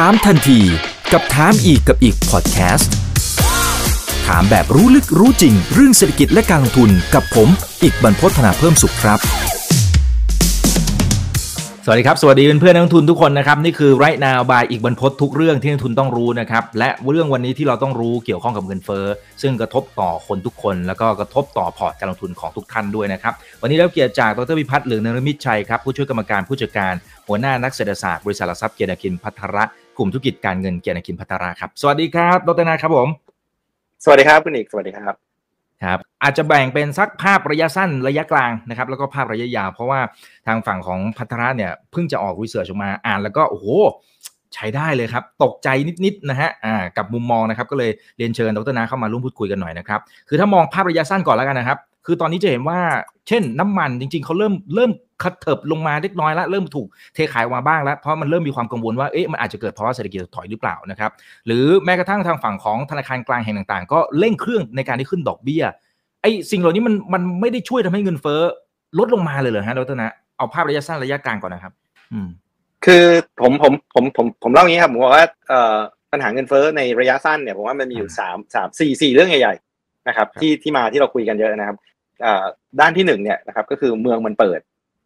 ถามทันทีกับถามอีกกับอีกพอดแคสต์ถามแบบรู้ลึกรู้จริง เรื่องเศรษฐกิจและการลงทุนกับผม อีกบรรพฒนาเพิ่มสุขครับ สวัสดีครับ สวัสดีเพื่อนนักลงทุนทุกคนนะครับ นี่คือไรนาวบายอีกบรรพททุกเรื่องที่นักลงทุนต้องรู้นะครับ และเรื่องวันนี้ที่เราต้องรู้เกี่ยวข้องกับเงินเฟ้อซึ่งกระทบต่อคนทุกคน แล้วก็กระทบต่อพอร์ตการลงทุนของทุกท่านด้วยนะครับวันนี้เราเกียรติจากดรพิพัฒน์เหลืองนรมิตชัยครับผู้ช่วยกรรมการผู้จัดการหัวหน้านักเศรษฐศาสตร์บริษัทหลักทรัพย์เกียรตินาคินภัทร กลุ่มธุรกิจการเงินเกียรตินาคินภัทรครับ สวัสดีครับ ดรนาครับผม สวัสดีครับคุณอีกสวัสดีครับครับอาจจะแบ่งเป็นสักภาพระยะสั้นระยะกลางนะครับ แล้วก็ภาพระยะยาว เพราะว่าทางฝั่งของภัทรเนี่ยเพิ่งจะออก research ออกมาอ่านแล้วก็โอ้โหใช้ได้เลยครับ ตกใจนิดๆนะฮะอ่ากับมุมมองนะครับ ก็เลยเรียนเชิญดรนาเข้ามาร่วมพูดคุยกันหน่อยนะครับ คือถ้ามองภาพระยะสั้นก่อนแล้วกันนะครับ คือตอนนี้จะเห็นว่า เช่นน้ำมันจริง ๆเขาเริ่มเริ่มคัดเถิบลงมาเล็กน้อยแล้วเริ่มถูกเทขายออกมาบ้างแล้ว เพราะมันเริ่มมีความกังวลว่าเอ๊ะมันอาจจะเกิดภาวะเศรษฐกิจถอยหรือเปล่านะครับ หรือแม้กระทั่งทางฝั่งของธนาคารกลางแห่งต่าง ๆ ก็เร่งเครื่องในการที่ขึ้นดอกเบี้ยไอ้สิ่งเหล่านี้มันมันไม่ได้ช่วยทำให้เงินเฟ้อลดลงมาเลยเหรอฮะดรนะเอาภาพระยะสั้นระยะกลางก่อนนะครับ อืม คือผมผมผมผมผมเล่าอย่างนี้ครับผมบอกว่าเอ่อปัญหาเงินเฟ้อในระยะสั้นเนี่ยผมว่ามันมีอยู่สามสามสี่สี่เรื่องใหญ่ๆนะครับ ที่ที่มาที่เราคุยกันเยอะนะครับอ่า ด้านที่หนึ่งเนี่ยนะครับก็คือเมืองมันเปิด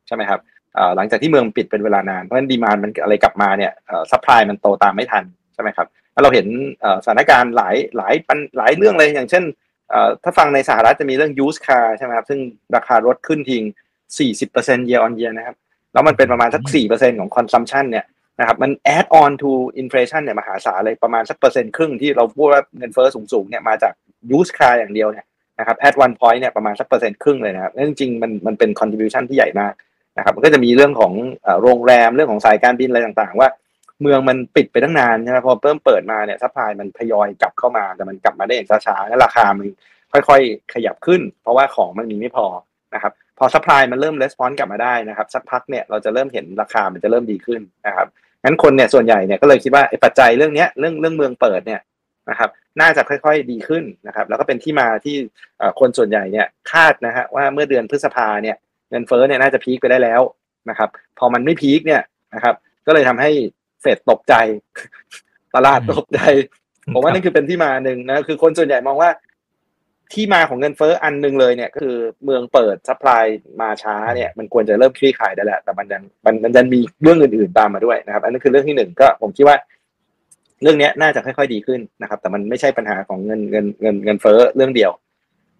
ใช่ไหมครับอ่าหลังจากที่เมืองปิดเป็นเวลานานเพราะฉะนั้น demand มันอะไรกลับมาเนี่ยเอ่อ supply มันโตตามไม่ทันใช่ไหมครับแล้วเราเห็นเอ่อสถานการณ์หลายหลายปัญหลายเรื่องเลยอย่างเช่นเอ่อถ้าฟังในสหรัฐจะมีเรื่อง used car ใช่ไหมครับซึ่งราคารถขึ้นถึง40% year on year นะครับแล้วมันเป็นประมาณสัก 4%ของ consumption เนี่ยนะครับมัน add on to inflation เนี่ยมหาศาลเลยประมาณสักเปอร์เซ็นต์ครึ่งที่เราพูดว่าเงินเฟ้อสูงๆเนี่ยมาจาก used car อย่างเดียวเนี่ย นะครับ at one point เนี่ยประมาณสักเปอร์เซ็นต์ครึ่งเลยนะครับนั่นจริงๆมันมันเป็น contribution ที่ใหญ่มากนะครับมันก็จะมีเรื่องของโรงแรมเรื่องของสายการบินอะไรต่างๆ ว่า เมืองมันปิดไปตั้งนานใช่ไหมพอเริ่มเปิดมาเนี่ย supply มันทยอยกลับเข้ามาแต่มันกลับมาได้อย่างช้าๆแล้วราคามันค่อยๆ ขยับขึ้น เพราะว่าของมันมีไม่พอนะครับพอ supply มันเริ่ม response กลับมาได้นะครับสักพักเนี่ยเราจะเริ่มเห็นราคามันจะเริ่มดีขึ้นนะครับงั้นคนเนี่ยส่วนใหญ่เนี่ยก็เลยคิดว่าปัจจัยเรื่องเนี้ยเรื่องเรื่องเมืองเปิดเนี่ย นะครับ น่าจะค่อยๆดีขึ้นนะครับ แล้วก็เป็นที่มาที่เอ่อคนส่วนใหญ่เนี่ยคาดนะฮะว่าเมื่อเดือนพฤษภาเนี่ยเงินเฟ้อเนี่ยน่าจะ peak ไปได้แล้วนะครับ พอมันไม่ peak เนี่ยนะครับ ก็เลยทำให้เฟดตกใจ ตลาดตกใจผมว่านั่นคือเป็นที่มาหนึ่งนะคือคนส่วนใหญ่มองว่าที่มาของเงินเฟ้ออันหนึ่งเลยเนี่ยก็คือเมืองเปิด supplyมาช้าเนี่ยมันควรจะเริ่มคลี่คลายได้แหละแต่มันยังมันมันยังมีเรื่องอื่นๆตามมาด้วยนะครับ อันนี้คือเรื่องที่หนึ่งก็ผมคิดว่า เรื่องนี้น่าจะค่อยๆดีขึ้นนะครับ แต่มันไม่ใช่ปัญหาของเงินเงินเงินเงินเฟ้อเรื่องเดียว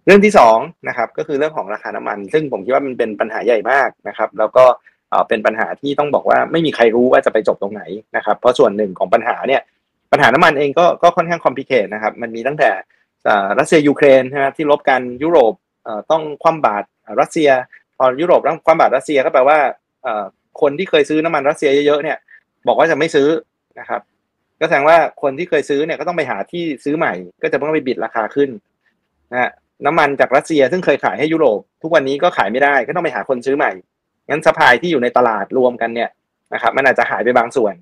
เรื่องที่สองนะครับก็คือเรื่องของราคาน้ำมัน ซึ่งผมคิดว่ามันเป็นปัญหาใหญ่มากนะครับ แล้วก็เป็นปัญหาที่ต้องบอกว่าไม่มีใครรู้ว่าจะไปจบตรงไหนนะครับ เพราะส่วนหนึ่งของปัญหาเนี่ยปัญหาน้ำมันเองก็ก็ค่อนข้างคอมพลีเคทนะครับ มันมีตั้งแต่รัสเซียยูเครนใช่ไหมที่รบกันยุโรปต้องคว่ำบาตรรัสเซีย พอยุโรปต้องคว่ำบาตรรัสเซียก็แปลว่าคนที่เคยซื้อน้ำมันรัสเซียเยอะๆเนี่ยบอกว่าจะไม่ซื้อนะครับ ก็แสดงว่าคนที่เคยซื้อเนี่ยก็ต้องไปหาที่ซื้อใหม่ ก็จะต้องไปบิดราคาขึ้นนะน้ำมันจากรัสเซียซึ่งเคยขายให้ยุโรป ทุกวันนี้ก็ขายไม่ได้ก็ต้องไปหาคนซื้อใหม่งั้น supply ที่อยู่ในตลาดรวมกันเนี่ยนะครับ มันอาจจะหายไปบางส่วน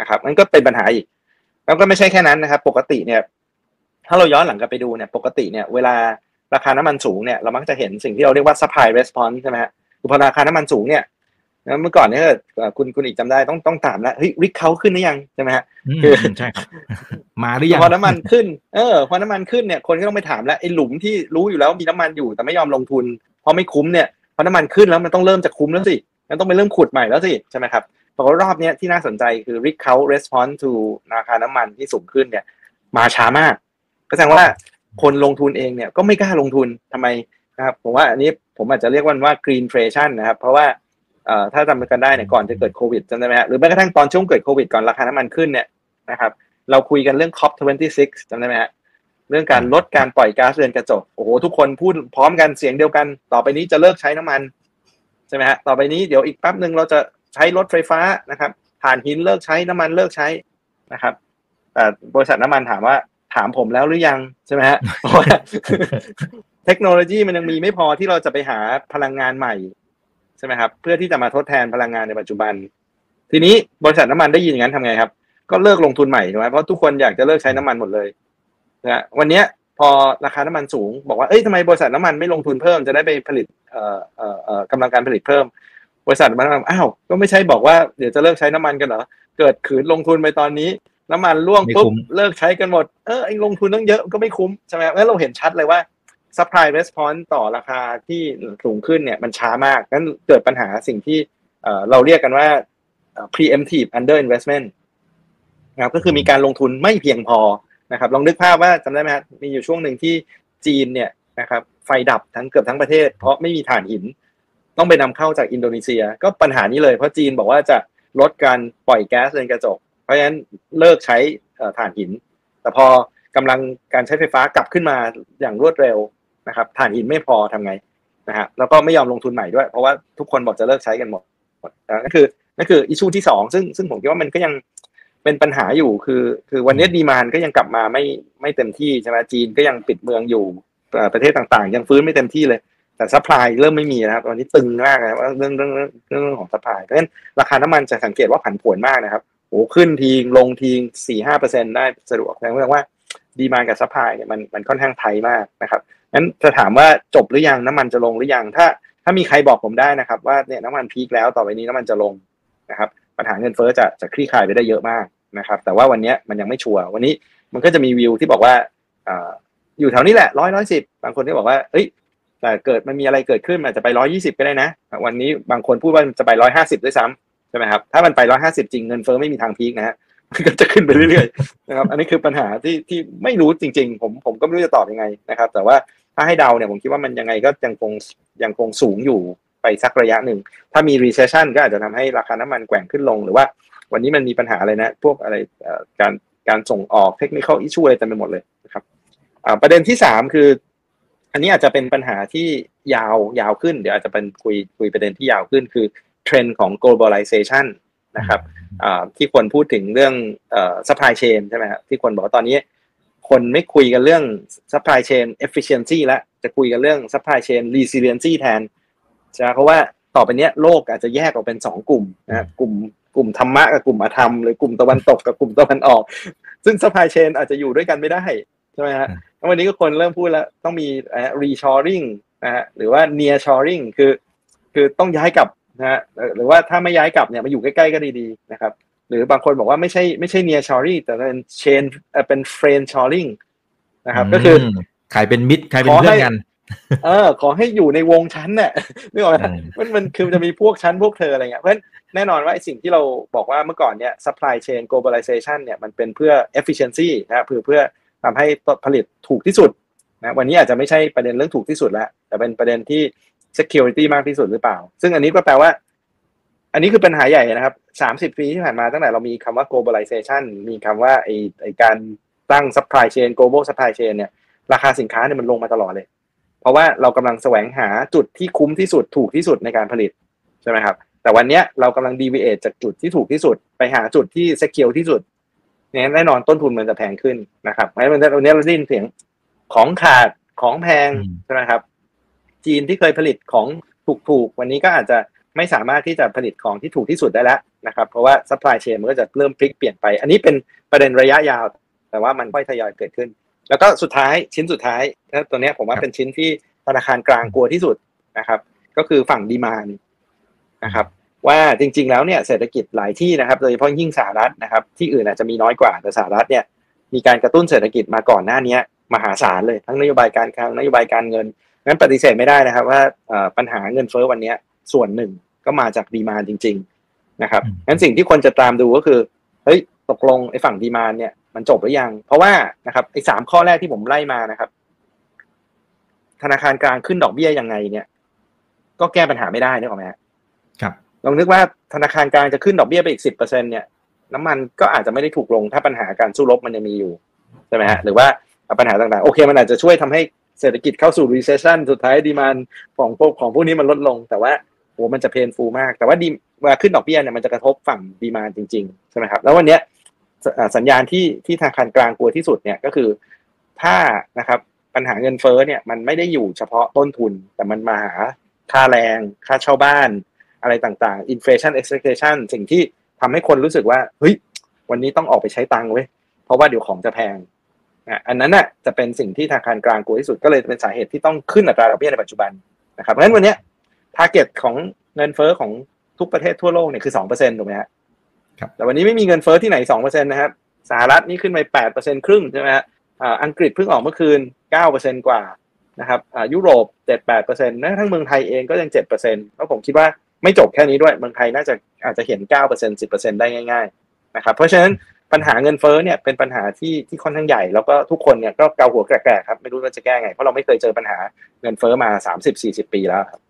นะครับมันก็เป็นปัญหาอีก แล้วก็ไม่ใช่แค่นั้นนะครับ ปกติเนี่ย ถ้าเราย้อนหลังกลับไปดูเนี่ย ปกติเนี่ย เวลาราคาน้ำมันสูงเนี่ยเรามักจะเห็นสิ่งที่เราเรียกว่า supply response ใช่ไหมฮะคือพอราคาน้ำมันสูงเนี่ย เมื่อก่อนเนี่ยคุณคุณอีกจำได้ต้องต้องถามแล้วเฮ้ยริกเขาขึ้นหรือยังใช่ไหมฮะคือใช่ครับมาหรือยังพอน้ำมันขึ้นเออพอน้ำมันขึ้นเนี่ยคนก็ต้องไปถามแล้วไอ้หลุมที่รู้อยู่แล้วมีน้ำมันอยู่แต่ไม่ยอมลงทุนเพราะไม่คุ้มเนี่ยพอน้ำมันขึ้นแล้วมันต้องเริ่มจากคุ้มแล้วสิมันต้องไปเริ่มขุดใหม่แล้วสิใช่ไหมครับปรากฏรอบนี้ที่น่าสนใจคือ r i กเขา response to ราคาน้ำมันที่สูงขึ้นเนี่ย มาช้ามาก ก็แสดงว่าคนลงทุนเองเนี่ยก็ไม่กล้าลงทุนทำไมนะครับผมว่าอันนี้ผมอาจจะเรียกว่าว่า greenflation นะครับ เพราะว่า ถ้าจำกันได้เนี่ยก่อนจะเกิดโควิดจำได้ไหมฮะหรือแม้กระทั่งตอนช่วงเกิดโควิดก่อนราคาน้ำมันขึ้นเนี่ยนะครับเราคุยกันเรื่อง COP 26 จำได้ไหมฮะเรื่องการลดการปล่อยก๊าซเรือนกระจกโอ้โหทุกคนพูดพร้อมกันเสียงเดียวกัน ต่อไปนี้จะเลิกใช้น้ำมันใช่ไหมฮะต่อไปนี้เดี๋ยวอีกแป๊บหนึ่งเราจะใช้รถไฟฟ้านะครับถ่านหินเลิกใช้น้ำมันเลิกใช้นะครับแต่บริษัทน้ำมันถามว่าถามผมแล้วหรือยังใช่ไหมฮะเพราะว่าเทคโนโลยีมันยังมีไม่พอที่เราจะไปหาพลังงานใหม่ ใช่ไหมครับเพื่อที่จะมาทดแทนพลังงานในปัจจุบัน ทีนี้บริษัทน้ำมันได้ยินอย่างนั้นทำไงครับ ก็เลิกลงทุนใหม่ใช่ไหมเพราะทุกคนอยากจะเลิกใช้น้ำมันหมดเลยนะวันนี้พอราคาน้ำมันสูง บอกว่าเอ้ยทำไมบริษัทน้ำมันไม่ลงทุนเพิ่มจะได้ไปผลิตเอ่อเอ่อเอ่อกำลังการผลิตเพิ่ม บริษัทมันอ้าวก็ไม่ใช่บอกว่าเดี๋ยวจะเลิกใช้น้ำมันกันเหรอเกิดขืนลงทุนไปตอนนี้ น้ำมันร่วงปุ๊บเลิกใช้กันหมดเออไอ้ลงทุนต้องเยอะก็ไม่คุ้มใช่ไหมแล้วเราเห็นชัดเลยว่า supply response ต่อราคาที่สูงขึ้นเนี่ยมันช้ามากนั้นเกิดปัญหาสิ่งที่เราเรียกกันว่า preemptive under investment นะครับก็คือมีการลงทุนไม่เพียงพอนะครับ ลองนึกภาพว่าจำได้ไหมครับมีอยู่ช่วงหนึ่งที่จีนเนี่ยนะครับไฟดับทั้งเกือบทั้งประเทศ เพราะไม่มีถ่านหิน ต้องไปนำเข้าจากอินโดนีเซีย ก็ปัญหานี้เลยเพราะจีนบอกว่าจะลดการปล่อยแก๊สเรือนกระจก เพราะฉะนั้นเลิกใช้ถ่านหิน แต่พอกำลังการใช้ไฟฟ้ากลับขึ้นมาอย่างรวดเร็ว นะครับถ่านหินไม่พอทำไงนะฮะแล้วก็ไม่ยอมลงทุนใหม่ด้วย เพราะว่าทุกคนบอกจะเลิกใช้กันหมดนั่นคือนั่นคือ issue ที่สองซึ่งซึ่งผมคิดว่ามันก็ยังเป็นปัญหาอยู่คือ คือวันนี้ demand ก็ยังกลับมาไม่ไม่เต็มที่ใช่ไหมจีนก็ยังปิดเมืองอยู่ประเทศต่างๆ ยังฟื้นไม่เต็มที่เลย แต่ supply เริ่มไม่มีนะครับตอนนี้ตึงมากนะเรื่องเรื่องเรื่องของ supply เพราะฉะนั้นราคาน้ำมันจะสังเกตว่าผันผวนมากนะครับโอ้ขึ้นทีลงทีสี่ห้าเปอร์เซ็นต์ได้สะดวกแสดงว่า demand กับ supply เนี่ยมันมันค่อนข้าง tight มากนะครับ งั้นจะถามว่าจบหรือยังน้ำมันจะลงหรือยังถ้า ถ้ามีใครบอกผมได้นะครับ ว่าเนี่ยน้ำมันพีคแล้วต่อไปนี้น้ำมันจะลงนะครับ ปัญหาเงินเฟ้อจะจะคลี่คลายไปได้เยอะมากนะครับ แต่ว่าวันนี้มันยังไม่ชัวร์วันนี้มันก็จะมีวิวที่บอกว่าอยู่แถวนี้แหละร้อยร้อยสิบบางคนที่บอกว่าเอ้ยแต่เกิดมันมีอะไรเกิดขึ้นมันจะไปร้อยี่สิบก็ได้นะ วันนี้บางคนพูดว่าจะไปร้อยห้าสิบด้วยซ้ำใช่ไหมครับถ้ามันไปร้อยห้าสิบจริงเงินเฟ้อไม่มีทางพีคนะฮะมันก็จะขึ้นไปเรื่อยๆนะครับ อันนี้คือปัญหาที่ที่ไม่รู้จริง ๆ ผมผมก็ไม่รู้จะตอบยังไงนะครับ แต่ว่า ถ้าให้เดาเนี่ยผมคิดว่ามันยังไงก็ยังคงยังคงสูงอยู่ไปสักระยะหนึ่ง ถ้ามี recession ก็อาจจะทำให้ราคาน้ำมันแกว่งขึ้นลง หรือว่าวันนี้มันมีปัญหาอะไรนะ พวกอะไรการการส่งออก technical issue อะไรเต็มไปหมดเลยนะครับประเด็นที่สามคือ อันนี้อาจจะเป็นปัญหาที่ยาวยาวขึ้น เดี๋ยวอาจจะเป็นคุยคุยประเด็นที่ยาวขึ้นคือเทรนด์ของ globalization นะครับที่คนพูดถึงเรื่อง supply chain ใช่ไหมครับที่คนบอกว่าตอนนี้ คนไม่คุยกันเรื่อง supply chain efficiency แล้วจะคุยกันเรื่อง supply chain resiliency แทนใช่เพราะว่าต่อไปนี้โลกอาจจะแยกออกเป็นสองกลุ่มนะกลุ่มกลุ่มธรรมะกับกลุ่มอธรรมหรือกลุ่มตะวันตกกับกลุ่มตะวันออก ซึ่ง supply chain อาจจะอยู่ด้วยกันไม่ได้ใช่ไหมฮะวันนี้ก็คนเริ่มพูดแล้วต้องมี reshoring นะฮะหรือว่า near shoring คือ คือต้องย้ายกลับนะฮะหรือว่าถ้าไม่ย้ายกลับเนี่ยมาอยู่ใกล้ๆก็ดีๆนะครับ หรือบางคนบอกว่าไม่ใช่ไม่ใช่ near shoring แต่เป็น chain เป็น friend shoring นะครับ ก็คือขายเป็นมิตรขายเป็นเพื่อนกัน เออ ขอให้อยู่ในวงชั้นเนี่ยนึกออกไหมมันมันคือจะมีพวกชั้นพวกเธออะไรเงี้ยเพราะฉะนั้นแน่นอนว่าสิ่งที่เราบอกว่าเมื่อก่อนเนี่ย supply chain globalization เนี่ยมันเป็นเพื่อ efficiency นะเพื่อเพื่อทำให้ผลิตถูกที่สุดนะวันนี้อาจจะไม่ใช่ประเด็นเรื่องถูกที่สุดแล้วแต่เป็นประเด็นที่ security มากที่สุดหรือเปล่า ซึ่งอันนี้ก็แปลว่า อันนี้คือปัญหาใหญ่นะครับสามสิบปีที่ผ่านมาตั้งแต่เรามีคำว่า globalization มีคำว่าไอไอการตั้ง supply chain global supply chain เนี่ย ราคาสินค้าเนี่ยมันลงมาตลอดเลย เพราะว่าเรากำลังแสวงหาจุดที่คุ้มที่สุดถูกที่สุดในการผลิตใช่ไหมครับ แต่วันนี้เรากำลัง deviate จากจุดที่ถูกที่สุด ไปหาจุดที่ secure ที่สุดเนี่ยแน่นอนต้นทุนมันจะแพงขึ้นนะครับเพราะฉะนั้นวันนี้เราได้ยินเสียงของขาดของแพงใช่ไหมครับ จีนที่เคยผลิตของถูกๆวันนี้ก็อาจจะ ไม่สามารถที่จะผลิตของที่ถูกที่สุดได้แล้วนะครับ เพราะว่า supply chain มันก็จะเริ่มพลิกเปลี่ยนไป อันนี้เป็นประเด็นระยะยาว แต่ว่ามันค่อยทยอยเกิดขึ้น แล้วก็สุดท้ายชิ้นสุดท้ายตัวนี้ผมว่าเป็นชิ้นที่ธนาคารกลางกลัวที่สุดนะครับ ก็คือฝั่งดีมานนะครับ ว่าจริง ๆ แล้วเนี่ยเศรษฐกิจหลายที่นะครับโดยเฉพาะยิ่งสหรัฐนะครับ ที่อื่นอาจจะมีน้อยกว่าแต่สหรัฐเนี่ย มีการกระตุ้นเศรษฐกิจมาก่อนหน้านี้มหาศาลเลยทั้งนโยบายการคลังนโยบายการเงินงั้นปฏิเสธไม่ได้นะครับ ว่าปัญหาเงินเฟ้อวันนี้ ส่วนหนึ่งก็มาจากดีมาจริง ๆ นะครับงั้นสิ่งที่คนจะตามดูก็คือเฮ้ยตกลงไอ้ฝั่งดีมาเนี่ยมันจบหรือยัง เพราะว่านะครับไอ้สามข้อแรกที่ผมไล่มานะครับ ธนาคารกลางขึ้นดอกเบี้ยยังไงเนี่ย ก็แก้ปัญหาไม่ได้นึกออกไหมครับลองนึกว่าธนาคารกลางจะขึ้นดอกเบี้ยไปอีกสิบเปอร์เซ็นเนี่ยน้ำมันก็อาจจะไม่ได้ถูกลงถ้าปัญหาการสู้รบมันยังมีอยู่ใช่ไหมฮะหรือว่าปัญหาต่างๆ โอเค มันอาจจะช่วยทำให้เศรษฐกิจเข้าสู่ recession สุดท้ายดีมันของพวกของพวกนี้มันลดลง แต่ว่าโอ้มันจะเพนฟูมาก แต่ว่าดีเวลาขึ้นดอกเบี้ยเนี่ยมันจะกระทบฝั่งดีมาจริงๆใช่ไหมครับแล้ววันนี้สัญญาณที่ที่ธนาคารกลางกลัวที่สุดเนี่ยก็คือถ้านะครับปัญหาเงินเฟ้อเนี่ยมันไม่ได้อยู่เฉพาะต้นทุน แต่มันมาหาค่าแรง ค่าเช่าบ้าน อะไรต่างๆ inflation expectation สิ่งที่ทำให้คนรู้สึกว่าเฮ้ยวันนี้ต้องออกไปใช้ตังค์เว้ยเพราะว่าเดี๋ยวของจะแพงอันนั้นน่ะจะเป็นสิ่งที่ธนาคารกลางกลัวที่สุดก็เลยเป็นสาเหตุที่ต้องขึ้นอัตราดอกเบี้ยในปัจจุบันนะครับเพราะฉะนั้นวันนี้ ทาร์เก็ตของเงินเฟ้อของทุกประเทศทั่วโลกเนี่ยคือสองเปอร์เซ็นต์ถูกไหมฮะครับแต่วันนี้ไม่มีเงินเฟ้อที่ไหนสองเปอร์เซ็นต์นะครับสหรัฐนี่ขึ้นไปแปดเปอร์เซ็นต์ครึ่งใช่ไหมฮะอ่าอังกฤษเพิ่งออกเมื่อคืนเก้าเปอร์เซ็นต์กว่านะครับอ่ายุโรปเจ็ดแปดเปอร์เซ็นต์แม้กระทั่งเมืองไทยเองก็ยังเจ็ดเปอร์เซ็นต์แล้วผมคิดว่าไม่จบแค่นี้ด้วยเมืองไทยน่าจะอาจจะเห็นเก้าเปอร์เซ็นต์สิบเปอร์เซ็นต์ได้ง่ายๆนะครับเพราะฉะนั้นปัญหาเงินเฟ้อเนี่ยเป็นปัญหาที่ที่ค่อนข้างใหญ่ แล้วก็ทุกคนเนี่ยก็เกาหัวแกรกๆครับไม่รู้ว่าจะแก้ไงเพราะเราไม่เคยเจอปัญหาเงินเฟ้อมาสามสิบสี่สิบปีแล้วครับ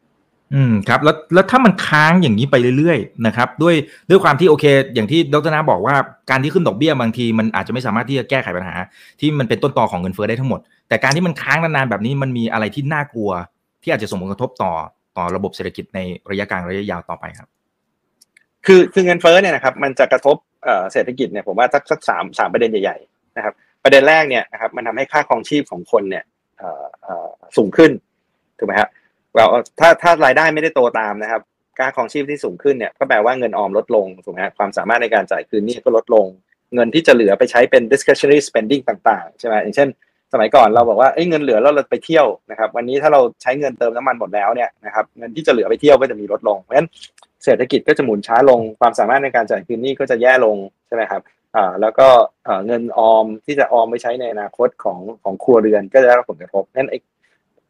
อืมครับแล้วแล้วถ้ามันค้างอย่างนี้ไปเรื่อยๆนะครับด้วยด้วยความที่โอเค อย่างที่ดรนาบอกว่าการที่ขึ้นดอกเบี้ยบางทีมันอาจจะไม่สามารถที่จะแก้ไขปัญหา ที่มันเป็นต้นตอของเงินเฟ้อได้ทั้งหมด แต่การที่มันค้างนานๆแบบนี้มันมีอะไรที่น่ากลัว ที่อาจจะส่งผลกระทบต่อต่อระบบเศรษฐกิจในระยะกลางระยะยาวต่อไปครับ คือคือเงินเฟ้อเนี่ยนะครับมันจะกระทบเศรษฐกิจเนี่ยผมว่าสักสักสามสามประเด็นใหญ่ๆนะครับ ประเด็นแรกเนี่ยนะครับมันทำให้ค่าครองชีพของคนเนี่ยสูงขึ้นถูกไหมครับ เราถ้าถ้ารายได้ไม่ได้โตตามนะครับค่าครองชีพที่สูงขึ้นเนี่ยก็แปลว่าเงินออมลดลงถูกไหมครความสามารถในการจ่ายคืนนี้ก็ลดลง เงินที่จะเหลือไปใช้เป็น discretionary spending ต่าง ๆ ใช่ไหมอย่างเช่น สมัยก่อนเราบอกว่าเอ้ยเงินเหลือแล้วเราไปเที่ยวนะครับ วันนี้ถ้าเราใช้เงินเติมน้ำมันหมดแล้วเนี่ยนะครับเงินที่จะเหลือไปเที่ยวก็จะมีลดลงเพราะฉะนั้นเศรษฐกิจก็จะหมุนช้าลงความสามารถในการจ่ายคืนนี้ก็จะแย่ลงใช่ไหมครับอ่าแล้วก็เอ่อเงินออมที่จะออมไปใช้ในอนาคตของของครัวเรือนก็จะได้รับผลกระทบนั้นไอ้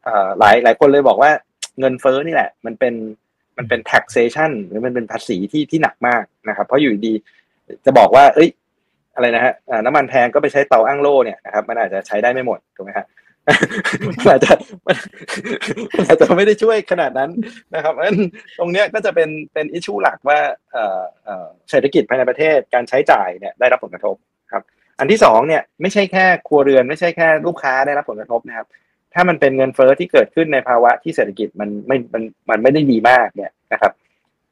อ่าหลายหลายคนเลยบอกว่า เงินเฟ้อนี่แหละ มันเป็นมันเป็น taxation หรือมันเป็นภาษีที่ที่หนักมากนะครับ เพราะอยู่ดีจะบอกว่า เอ้ย อะไรนะฮะน้ำมันแพงก็ไปใช้เตาอ้างโล่เนี่ยนะครับ มันอาจจะใช้ได้ไม่หมดถูกไหมฮะอาจจะมันอาจจะไม่ได้ช่วยขนาดนั้นนะครับนั้นตรงเนี้ยก็จะเป็นเป็นอิชูหลักว่าเศรษฐกิจภายในประเทศการใช้จ่ายเนี่ยได้รับผลกระทบครับ อันที่สองเนี่ยไม่ใช่แค่ครัวเรือนไม่ใช่แค่ลูกค้าได้รับผลกระทบนะครับ ถ้ามันเป็นเงินเฟ้อที่เกิดขึ้นในภาวะที่เศรษฐกิจมันไม่มันมันไม่ได้ดีมากเนี่ยนะครับ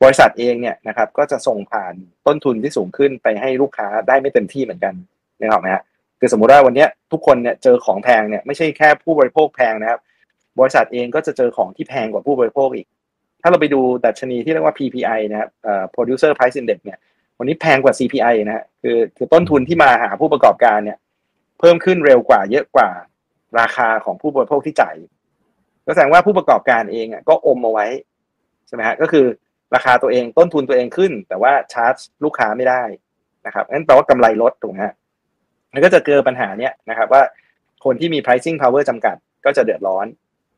บริษัทเองเนี่ยนะครับก็จะส่งผ่านต้นทุนที่สูงขึ้นไปให้ลูกค้าได้ไม่เต็มที่เหมือนกันนะครับนะฮะคือสมมุติว่าวันนี้ทุกคนเนี่ยเจอของแพงเนี่ยไม่ใช่แค่ผู้บริโภคแพงนะครับ บริษัทเองก็จะเจอของที่แพงกว่าผู้บริโภคอีก ถ้าเราไปดูดัชนีที่เรียกว่า PPI นะครับเอ่อ producer price index เนี่ยวันนี้แพงกว่า CPI นะฮะคือคือต้นทุนที่มาหาผู้ประกอบการเนี่ยเพิ่มขึ้นเร็วกว่าเยอะกว่า ราคาของผู้บริโภคที่จ่ายก็แสดงว่าผู้ประกอบการเองอะก็อมเอาไว้ใช่ไหมฮะก็คือราคาตัวเองต้นทุนตัวเองขึ้น แต่ว่าชาร์จลูกค้าไม่ได้นะครับนั่นแปลว่ากำไรลดถูกไหมฮะมันก็จะเกิดปัญหาเนี้ยนะครับว่าคนที่มี pricing power จำกัด ก็จะเดือดร้อน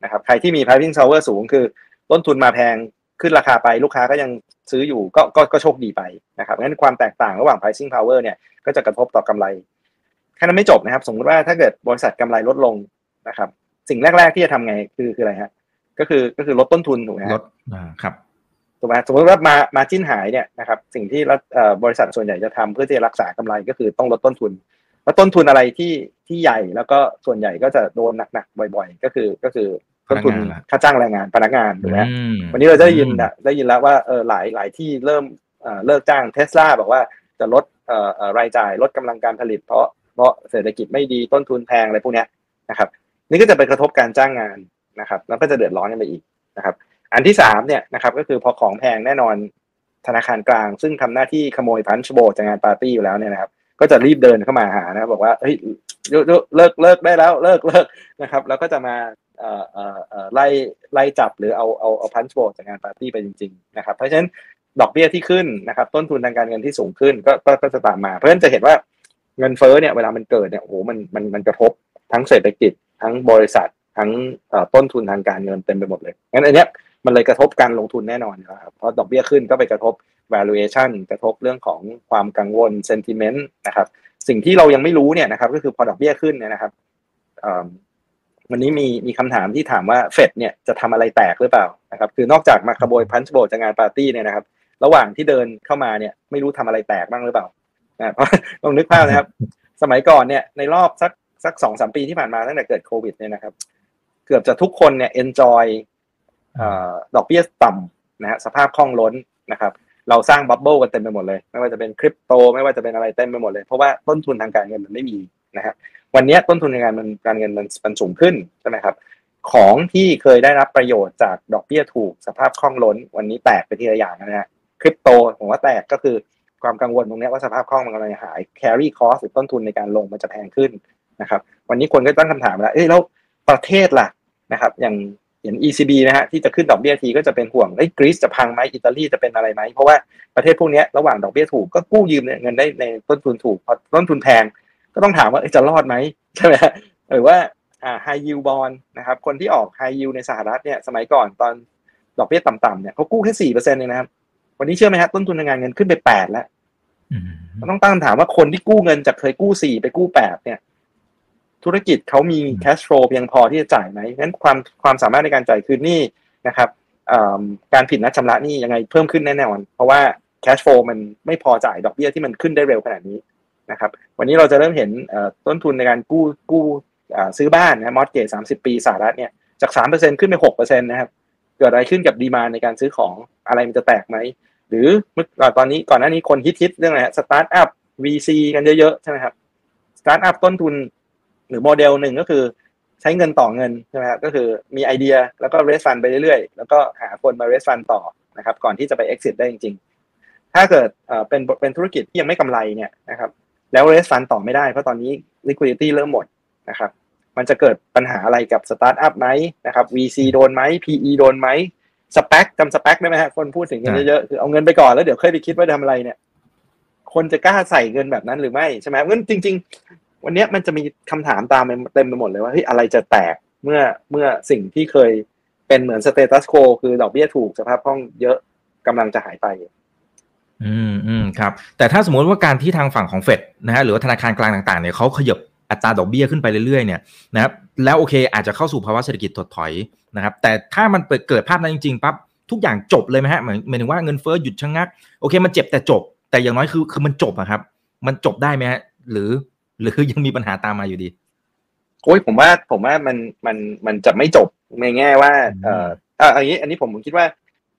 นะครับใครที่มี pricing power สูงคือต้นทุนมาแพงขึ้นราคาไปลูกค้าก็ยังซื้ออยู่ก็ก็ก็โชคดีไปนะครับงั้นความแตกต่างระหว่าง pricing power เนี่ยก็จะกระทบต่อกำไร แค่นั้นไม่จบนะครับ สมมติว่าถ้าเกิดบริษัทกำไรลดลงนะครับ สิ่งแรก ๆ ที่จะทำไงคือคืออะไรฮะก็คือก็คือลดต้นทุนถูกไหมลฮะดอ่าครับถูกไหมสมมติว่ามามาจิ้นหายเนี่ยนะครับสิ่งที่รัฐเอ่อบริษัทส่วนใหญ่จะทำเพื่อที่จะรักษากำไรก็คือต้องลดต้นทุน แล้วต้นทุนอะไรที่ที่ใหญ่แล้วก็ส่วนใหญ่ก็จะโดนหนักๆบ่อย ๆ ก็คือก็คือต้นทุนพนักงานค่าจ้างแรงงานพนักงานถูกไหมฮะอืมวันนี้เราจะได้ยินนะได้ยินแล้วว่าเออหลายหลายที่เริ่มเอ่อเลิกจ้างเทสลาบอกว่าจะลดเอ่อเอ่อรายจ่ายลดกำลังการผลิตเพราะเพ ราะเศรษฐกิจไม่ดีต้นทุนแพงอะไรพวกนี้นะครับ นี่ก็จะไปกระทบการจ้างงานนะครับ แล้วก็จะเดือดร้อนกันไปอีกนะครับ อันที่สามเนี่ยนะครับก็คือพอของแพงแน่นอนธนาคารกลาง ซึ่งทำหน้าที่ขโมยพันชโบจากงานปาร์ตี้อยู่แล้วเนี่ยนะครับ ก็จะรีบเดินเข้ามาหานะบบอกว่าเฮ้ยเลิกเลิกเลิกได้แล้วเลิกเลิกนะครับ แล้วก็จะมาไล่ไล่จับหรือเอาเอาเอาพันช์โบจากงานปาร์ตี้ไปจริงๆนะครับเพราะฉะนั้นดอกเบี้ยที่ขึ้นนะครับ ต้นทุนทางการเงินที่สูงขึ้นก็ก็จะตามมา เพราะฉะนั้นจะเห็นว่า เงินเฟ้อเนี่ยเวลามันเกิดเนี่ยโอ้โหมันมันมันกระทบทั้งเศรษฐกิจ ทั้งบริษัท ทั้งต้นทุนทางการเงินเต็มไปหมดเลยงั้นอันเนี้ยมันเลยกระทบการลงทุนแน่นอนนะครับเพราะดอกเบี้ยขึ้นก็ไปกระทบ valuation กระทบเรื่องของความกังวล sentiment นะครับ สิ่งที่เรายังไม่รู้เนี่ยนะครับ ก็คือพอดอกเบี้ยขึ้นเนี่ยนะครับวันนี้มีมีคำถามที่ถามว่าเฟดเนี่ยจะทำอะไรแตกหรือเปล่านะครับ คือนอกจากมาขโมยพันช์โบจากงานปาร์ตี้เนี่ยนะครับ ระหว่างที่เดินเข้ามาเนี่ยไม่รู้ทำอะไรแตกบ้างหรือเปล่า นะเพราะลองนึกภาพนะครับ สมัยก่อนเนี่ยในรอบสักสักสองสามปีที่ผ่านมาตั้งแต่เกิดโควิดเนี่ยนะครับ เกือบจะทุกคนเนี่ย enjoy เอ่อดอกเบี้ยต่ำนะฮะสภาพคล่องล้นนะครับ เราสร้างบับเบิลกันเต็มไปหมดเลย ไม่ว่าจะเป็นคริปโต ไม่ว่าจะเป็นอะไรเต็มไปหมดเลย เพราะว่าต้นทุนทางการเงินมันไม่มีนะฮะวันนี้ต้นทุนทางการเงินการเงินมันมันสูงขึ้นใช่ไหมครับ ของที่เคยได้รับประโยชน์จากดอกเบี้ยถูกสภาพคล่องล้น วันนี้แตกไปทีละอย่างนะฮะคริปโตผมว่าแตกก็คือ ความกังวลตรงนี้ว่าสภาพคล่องมันกำลังหาย carry cost หรือต้นทุนในการลงมันจะแพงขึ้นนะครับ วันนี้คนก็ตั้งคำถามแล้วเอ้ยแล้วประเทศล่ะนะครับ อย่างเห็น ECB นะฮะที่จะขึ้นดอกเบี้ยทีก็จะเป็นห่วงไอ้กรีซจะพังไหมอิตาลีจะเป็นอะไรไหมเพราะว่าประเทศพวกนี้ระหว่างดอกเบี้ยถูกก็กู้ยืมเงินได้ในต้นทุนถูกพอต้นทุนแพงก็ต้องถามว่าจะรอดไหมใช่ไหมหรือว่าอ่า high yield bond นะครับคนที่ออก high yield ในสหรัฐเนี่ยสมัยก่อนตอนดอกเบี้ยต่ำๆเนี่ยเขากู้แค่สี่เปอร์เซ็นต์เองนะครับ วันนี้เชื่อไหมครับต้นทุนงานเงินขึ้นไปแปดแล้วต้องตั้งคำถามว่าคนที่กู้เงินจากเคยกู้สี่ไปกู้แปดเนี่ย ธุรกิจเขามี cash flow เพียงพอที่จะจ่ายไหมงั้นความความสามารถในการจ่ายคืนหนี้นะครับการผิดนัดชำระหนี้ยังไงเพิ่มขึ้นแน่นอนเพราะว่า cash flow มันไม่พอจ่ายดอกเบี้ยที่มันขึ้นได้เร็วขนาดนี้นะครับ วันนี้เราจะเริ่มเห็นต้นทุนในการกู้กู้ซื้อบ้านนะมอสเกจสามสิบปีสหรัฐเนี่ยจากสามเปอร์เซ็นขึ้นไปหกเปอร์เซ็นต์นะครับ เกิดอะไรขึ้นกับดีมาในการซื้อของอะไรมันจะแตกไหม หรือเมื่อตอนนี้ก่อนหน้านี้คนฮิตๆเรื่องอะไรสตาร์ทอัพ VC กันเยอะๆใช่ไหมครับสตาร์ทอัพต้นทุน หรือโมเดลหนึ่งก็คือใช้เงินต่อเงินใช่ไหมครับก็คือมีไอเดียแล้วก็ raise fund ไปเรื่อยๆ แล้วก็หาคนมา raise fund ต่อนะครับ ก่อนที่จะไป exit ได้จริง ๆ ถ้าเกิดเป็นเป็นธุรกิจที่ยังไม่กำไรเนี่ยนะครับ แล้ว raise fund ต่อไม่ได้เพราะตอนนี้ liquidity เริ่มหมดนะครับ มันจะเกิดปัญหาอะไรกับสตาร์ทอัพไหมนะครับ VC โดนไหม PE โดนไหม สเปคจำสเปคได้ไหมฮะคนพูดถึงกันเยอะๆคือเอาเงินไปก่อนแล้วเดี๋ยวค่อยไปคิดว่าทำอะไรเนี่ย คนจะกล้าใส่เงินแบบนั้นหรือไม่ใช่ไหมงั้นจริง ๆ วันนี้มันจะมีคำถามตามเต็มไปหมดเลยว่าเฮ้ยอะไรจะแตกเมื่อเมื่อสิ่งที่เคยเป็นเหมือนสเตตัสโคคือดอกเบี้ยถูกสภาพคล่องเยอะกำลังจะหายไปอืมอืมครับ แต่ถ้าสมมติว่าการที่ทางฝั่งของเฟดนะฮะหรือว่าธนาคารกลางต่างๆเนี่ยเขาขยับอัตราดอกเบี้ยขึ้นไปเรื่อยๆเนี่ยนะครับ แล้วโอเค อาจจะเข้าสู่ภาวะเศรษฐกิจถดถอยนะครับ แต่ถ้ามันเกิดภาพนั้นจริงๆปั๊บทุกอย่างจบเลยไหมฮะเหมือนหมายถึงว่าเงินเฟ้อหยุดชะงักโอเค มันเจ็บแต่จบ แต่อย่างน้อยคือคือมันจบอะครับ มันจบได้ไหมฮะหรือ หรือยังมีปัญหาตามมาอยู่ดีโอ้ยผมว่าผมว่ามันมันมันจะไม่จบในแง่ว่าเอ่ออันนี้อันนี้ผมคิดว่า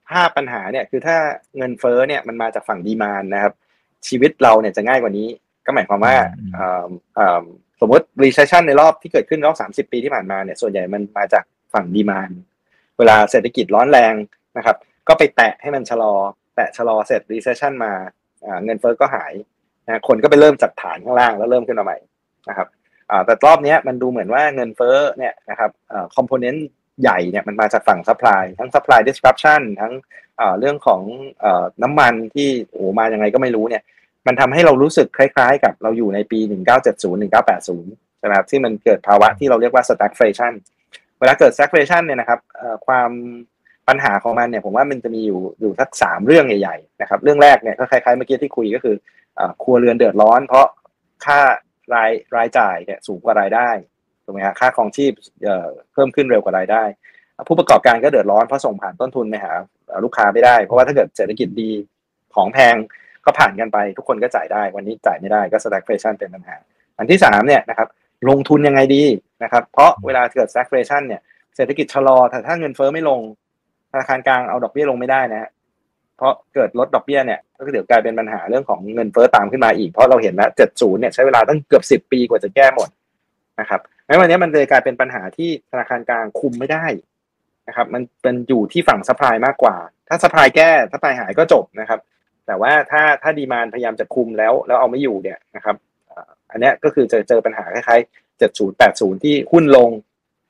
ภาพปัญหาเนี่ยคือถ้าเงินเฟ้อเนี่ยมันมาจากฝั่งดีมานนะครับ ชีวิตเราเนี่ยจะง่ายกว่านี้ ก็หมายความว่า สมมติ recession ในรอบที่เกิดขึ้นรอบ 30 ปีที่ผ่านมาเนี่ยส่วนใหญ่มันมาจากฝั่ง demand เวลาเศรษฐกิจร้อนแรงนะครับ ก็ไปแตะให้มันชะลอ แตะชะลอเสร็จ recession มาเงินเฟ้อก็หายนะคนก็ไปเริ่มจัดฐานข้างล่างแล้วเริ่มขึ้นมาใหม่นะครับแต่รอบนี้มันดูเหมือนว่าเงินเฟ้อเนี่ยนะครับ component ใหญ่เนี่ยมันมาจากฝั่ง supply ทั้ง supply disruption ทั้งเรื่องของน้ำมันที่โอ้มาอยังไงก็ไม่รู้เนี่ย มันทำให้เรารู้สึกคล้ายๆ กับเราอยู่ในปี 1970 1980ใช่ไหมครับที่มันเกิดภาวะที่เราเรียกว่า stagflation เวลาเกิด stagflation เนี่ยนะครับความปัญหาของมันเนี่ยผมว่ามันจะมีอยู่อยู่สักสามเรื่องใหญ่ๆนะครับเรื่องแรกเนี่ยก็คล้ายๆเมื่อกี้ที่คุยก็คือครัวเรือนเดือดร้อน เพราะค่ารายรายจ่ายเนี่ยสูงกว่ารายได้ถูกไหมฮะค่าครองชีพเพิ่มขึ้นเร็วกว่ารายได้ ผู้ประกอบการก็เดือดร้อนเพราะส่งผ่านต้นทุนไปหาลูกค้าไม่ได้ เพราะว่าถ้าเกิดเศรษฐกิจดีของแพง ก็ผ่านกันไปทุกคนก็จ่ายได้ วันนี้จ่ายไม่ได้ก็ stagflation เป็นปัญหา อันที่สามเนี่ยนะครับลงทุนยังไงดีนะครับเพราะเวลาเกิด stagflation เนี่ยเศรษฐกิจชะลอแต่ถ้าเงินเฟ้อไม่ลงธนาคารกลางเอาดอกเบี้ยลงไม่ได้นะเพราะเกิดลดดอกเบี้ยเนี่ยก็เดี๋ยวกลายเป็นปัญหาเรื่องของเงินเฟ้อตามขึ้นมาอีกเพราะเราเห็นแล้ว70เนี่ยใช้เวลาตั้งเกือบ10ปีกว่าจะแก้หมดนะครับงั้นวันนี้มันเลยกลายเป็นปัญหาที่ธนาคารกลางคุมไม่ได้นะครับ มันเป็นอยู่ที่ฝั่ง supply มากกว่า ถ้า supply แก้ supply หายก็จบนะครับ แต่ว่าถ้าถ้า demand พยายามจะคุมแล้วแล้วเอาไม่อยู่เนี่ยนะครับอันนี้ก็คือจะเจอปัญหาคล้ายๆ70 80ที่หุ้นลง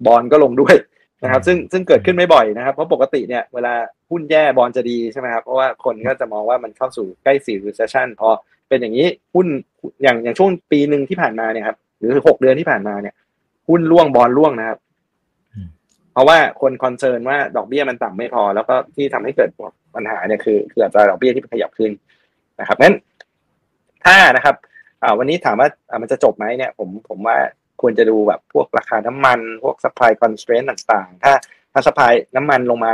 บอลก็ลงด้วยนะครับ ซึ่งซึ่งเกิดขึ้นไม่บ่อยนะครับ เพราะปกติเนี่ยเวลาหุ้นแย่บอลจะดีใช่ไหมครับเพราะว่าคนก็จะมองว่ามันเข้าสู่ใกล้สู่ recession พอเป็นอย่างนี้หุ้นอย่างอย่างช่วงปีหนึ่งที่ผ่านมาเนี่ยครับหรือหกเดือนที่ผ่านมาเนี่ย หุ้นร่วงบอลร่วงนะครับ เพราะว่าคนคอนเซิร์นว่าดอกเบี้ยมันต่ำไม่พอ แล้วก็ที่ทำให้เกิด ปัญหาเนี่ยคือคืออัตราดอกเบี้ยที่ขยับขึ้นนะครับนั้นถ้านะครับวันนี้ถามว่ามันจะจบไหมเนี่ยผมผมว่าควรจะดูแบบพวกราคาน้ำมัน พวก supply constraint ต่างๆ ถ้าถ้า supply น้ำมันลงมา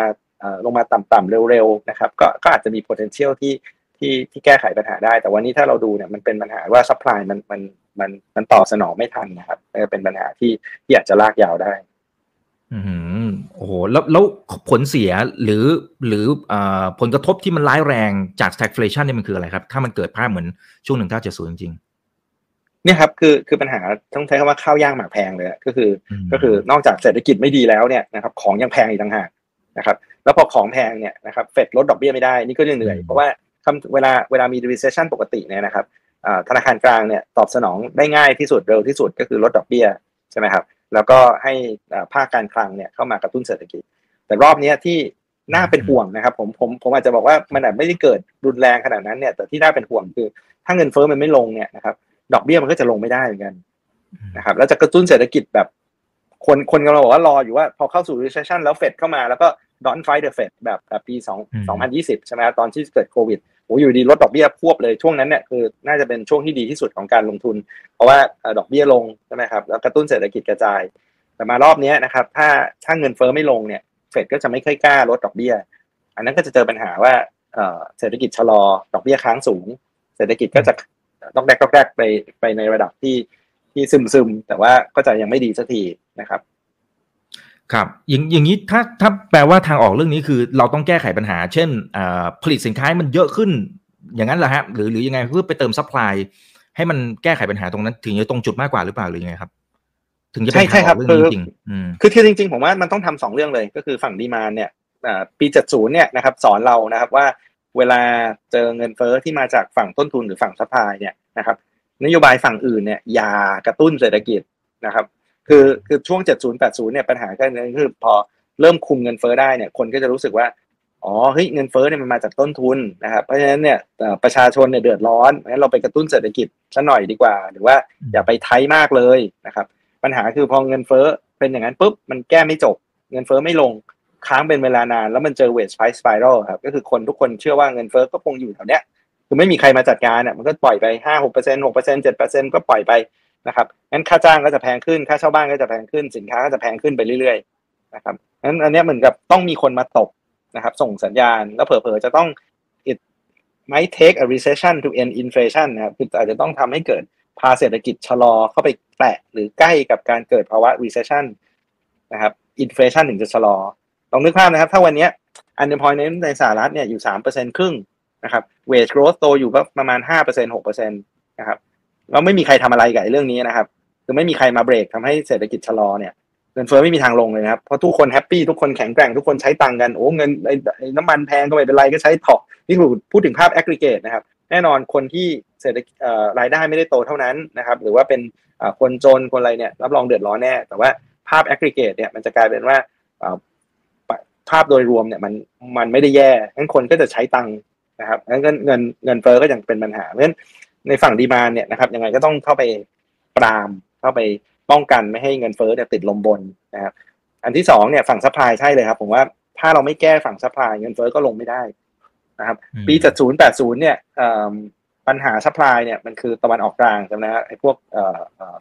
ลงมาต่ำๆเร็วๆนะครับก็ก็อาจจะมี potential ที่ที่ที่แก้ไขปัญหาได้ แต่วันนี้ถ้าเราดูเนี่ยมันเป็นปัญหาว่า supply มันมันมันมันตอบสนองไม่ทันนะครับเป็นปัญหาที่ที่อาจจะลากยาวได้ อืมโอ้โหแล้วแล้วผลเสียหรือหรืออ่าผลกระทบที่มันร้ายแรงจาก stagflation เนี่ยมันคืออะไรครับ ถ้ามันเกิดภาพเหมือนช่วงหนึ่งเก้าเจ็ดศูนย์จริงๆเนี่ยครับคือคือปัญหาต้องใช้คำว่าข้าวย่างหมากแพงเลยก็คือ ก็คือนอกจากเศรษฐกิจไม่ดีแล้วเนี่ยนะครับของยังแพงอีกต่างหากนะครับ แล้วพอของแพงเนี่ยนะครับเฟดลดดอกเบี้ยไม่ได้นี่ก็เหนื่อยเพราะว่าเวลาเวลามี recession ปกติเนี่ยนะครับธนาคารกลางเนี่ยตอบสนองได้ง่ายที่สุดเร็วที่สุดก็คือลดดอกเบี้ยใช่ไหมครับ แล้วก็ให้ภาคการคลังเนี่ยเข้ามากระตุ้นเศรษฐกิจ แต่รอบนี้ที่น่าเป็นห่วงนะครับผมผมผมอาจจะบอกว่ามันอาจไม่ได้เกิดรุนแรงขนาดนั้นเนี่ย แต่ที่น่าเป็นห่วงคือ ถ้าเงินเฟ้อมันไม่ลงเนี่ยนะครับดอกเบี้ยมันก็จะลงไม่ได้เหมือนกันนะครับแล้วจะกระตุ้นเศรษฐกิจแบบ คนคนกำลังบอกว่ารออยู่ว่าพอเข้าสู่ recession แล้วเฟดเข้ามาแล้วก็ don't fight the Fed แบบแบบปีสองสองพันยี่สิบใช่ไหมตอนที่เกิดโควิด โอ้อยู่ดีลดดอกเบี้ยควบเลยช่วงนั้นเนี่ยคือน่าจะเป็นช่วงที่ดีที่สุดของการลงทุน เพราะว่าดอกเบี้ยลงใช่ไหมครับแล้วกระตุ้นเศรษฐกิจกระจาย แต่มารอบนี้นะครับถ้าถ้าเงินเฟ้อไม่ลงเนี่ยเฟดก็จะไม่ค่อยกล้าลดดอกเบี้ย อันนั้นก็จะเจอปัญหาว่าเศรษฐกิจชะลอดอกเบี้ยค้างสูง เศรษฐกิจก็จะต้องแดกต้องแดกไปไปในระดับที่ที่ซึมซึมแต่ว่าก็จะยังไม่ดีสักทีนะครับ ครับอย่างอย่างนี้ถ้าถ้าแปลว่าทางออกเรื่องนี้คือ เราต้องแก้ไขปัญหา เช่นผลิตสินค้ามันเยอะขึ้น อย่างนั้นเหรอฮะหรือหรือยังไงเพื่อไปเติม supply ให้มันแก้ไขปัญหาตรงนั้น ถึงจะตรงจุดมากกว่าหรือเปล่าหรือยังไงครับ ถึงจะเป็นทางออกเรื่องนี้จริงคือคือจริง ๆ ผมว่ามันต้องทำสองเรื่องเลย ก็คือฝั่ง demand เนี่ยปีเจ็ดศูนย์เนี่ยนะครับ สอนเรานะครับว่าเวลาเจอเงินเฟ้อที่มาจากฝั่งต้นทุนหรือฝั่ง supply เนี่ยนะครับ นโยบายฝั่งอื่นเนี่ยอย่ากระตุ้นเศรษฐกิจนะครับ คือคือช่วง 70 80 เนี่ยปัญหาก็คือพอเริ่มคุมเงินเฟ้อได้เนี่ยคนก็จะรู้สึกว่าอ๋อเฮ้ยเงินเฟ้อเนี่ยมันมาจากต้นทุนนะครับเพราะฉะนั้นเนี่ยประชาชนเนี่ยเดือดร้อนงั้นเราไปกระตุ้นเศรษฐกิจซะหน่อยดีกว่า หรือว่าอย่าไป tight มากเลยนะครับ ปัญหาคือพอเงินเฟ้อเป็นอย่างนั้นปุ๊บมันแก้ไม่จบ เงินเฟ้อไม่ลงค้างเป็นเวลานาน แล้วมันเจอเวทไพร์สไปรัลครับก็คือคนทุกคนเชื่อว่าเงินเฟ้อก็คงอยู่แถวเนี้ยคือไม่มีใครมาจัดการเนี่ยมันก็ปล่อยไปห้าหกเปอร์เซ็นต์หกเปอร์เซ็นต์เจ็ดเปอร์เซ็นต์ก็ปล่อยไป นะครับงั้นค่าจ้างก็จะแพงขึ้นค่าเช่าบ้านก็จะแพงขึ้นสินค้าก็จะแพงขึ้นไปเรื่อยๆนะครับงั้นอันนี้เหมือนกับต้องมีคนมาตบนะครับ ส่งสัญญาณแล้วเผลอๆจะต้อง it might take a recession to end inflation นะครับคืออาจจะต้องทำให้เกิดพาเศรษฐกิจชะลอเข้าไปแตะหรือใกล้กับการเกิดภาวะ recession นะครับ inflation ถึงจะชะลอลองนึกภาพนะครับ ถ้าวันนี้ unemployment ในสหรัฐเนี่ยอยู่สามเปอร์เซ็นต์ครึ่งนะครับ wage growth โตอยู่ประมาณห้าเปอร์เซ็นหกเปอร์เซ็นต์นะครับ เราไม่มีใครทำอะไรกับเรื่องนี้นะครับ คือไม่มีใครมาเบรกทำให้เศรษฐกิจชะลอเนี่ยเงินเฟ้อไม่มีทางลงเลยนะครับเพราะทุกคน happy ทุกคนแข็งแกร่งทุกคนใช้ตังกันโอ้เงินน้ำมันแพงก็ไม่เป็นไรก็ใช้ต่อนี่คือพูดถึงภาพ aggregate นะครับ แน่นอนคนที่เศรษฐกิจรายได้ไม่ได้โตเท่านั้นนะครับ หรือว่าเป็นคนจนคนอะไรเนี่ยรับรองเดือดร้อนแน่ แต่ว่าภาพ aggregate เนี่ยมันจะกลายเป็นว่าภาพโดยรวมเนี่ยมันมันไม่ได้แย่งั้นคนก็จะใช้ตังค์นะครับงั้นเงินเงินเฟ้อก็ยังเป็นปัญหาเพราะฉะนั้น ในฝั่ง demand เนี่ยนะครับยังไงก็ต้องเข้าไปปรามเข้าไปป้องกันไม่ให้เงินเฟ้อเนี่ยติดลมบนนะครับอันที่สองเนี่ยฝั่ง supply ใช่เลยครับ ผมว่าถ้าเราไม่แก้ฝั่ง supply เงินเฟ้อก็ลงไม่ได้นะครับ ปีเจ็ดศูนย์แปดศูนย์เนี่ยปัญหา supply เนี่ยมันคือตะวันออกกลางใช่ไหมครับไอ้พวก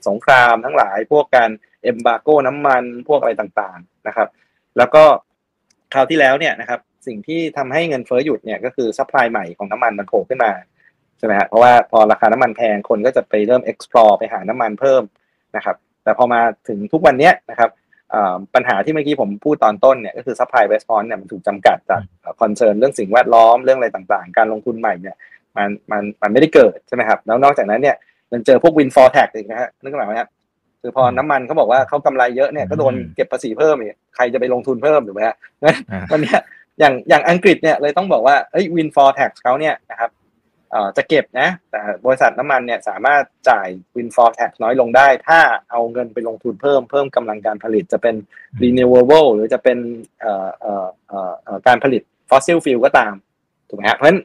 สงครามทั้งหลาย พวกการ embargo น้ำมันพวกอะไรต่างๆนะครับ แล้วก็คราวที่แล้วเนี่ยนะครับ สิ่งที่ทำให้เงินเฟ้อหยุดเนี่ยก็คือ supply ใหม่ของน้ำมันมันโผล่ขึ้นมา ใช่ไหมฮะเพราะว่าพอราคาน้ำมันแพงคนก็จะไปเริ่ม explore ไปหาน้ำมันเพิ่มนะครับ แต่พอมาถึงทุกวันนี้นะครับปัญหาที่เมื่อกี้ผมพูดตอนต้นเนี่ยก็คือ supply response เนี่ยมันถูกจำกัดจากคอนเซิร์นเรื่องสิ่งแวดล้อมเรื่องอะไรต่างๆ การลงทุนใหม่เนี่ยมันมันมันไม่ได้เกิดใช่ไหมครับแล้วนอกจากนั้นเนี่ยมันเจอพวก win for tax อีกนะฮะนึกออกไหมครับคือพอน้ำมันเขาบอกว่าเขากำไรเยอะเนี่ยก็โดนเก็บภาษีเพิ่มอีกใครจะไปลงทุนเพิ่มถูกไหมฮะวันนี้อย่างอย่างอังกฤษเนี่ยเลยต้องบอกว่าเอ้ย win for tax เขาเนี่ยนะครับ จะเก็บนะ แต่บริษัทน้ำมันเนี่ยสามารถจ่าย windfall tax น้อยลงได้ ถ้าเอาเงินไปลงทุนเพิ่มเพิ่มกำลังการผลิตจะเป็น renewable หรือจะเป็นการผลิต fossil fuel ก็ตามถูกไหมครับเพราะฉะนั้น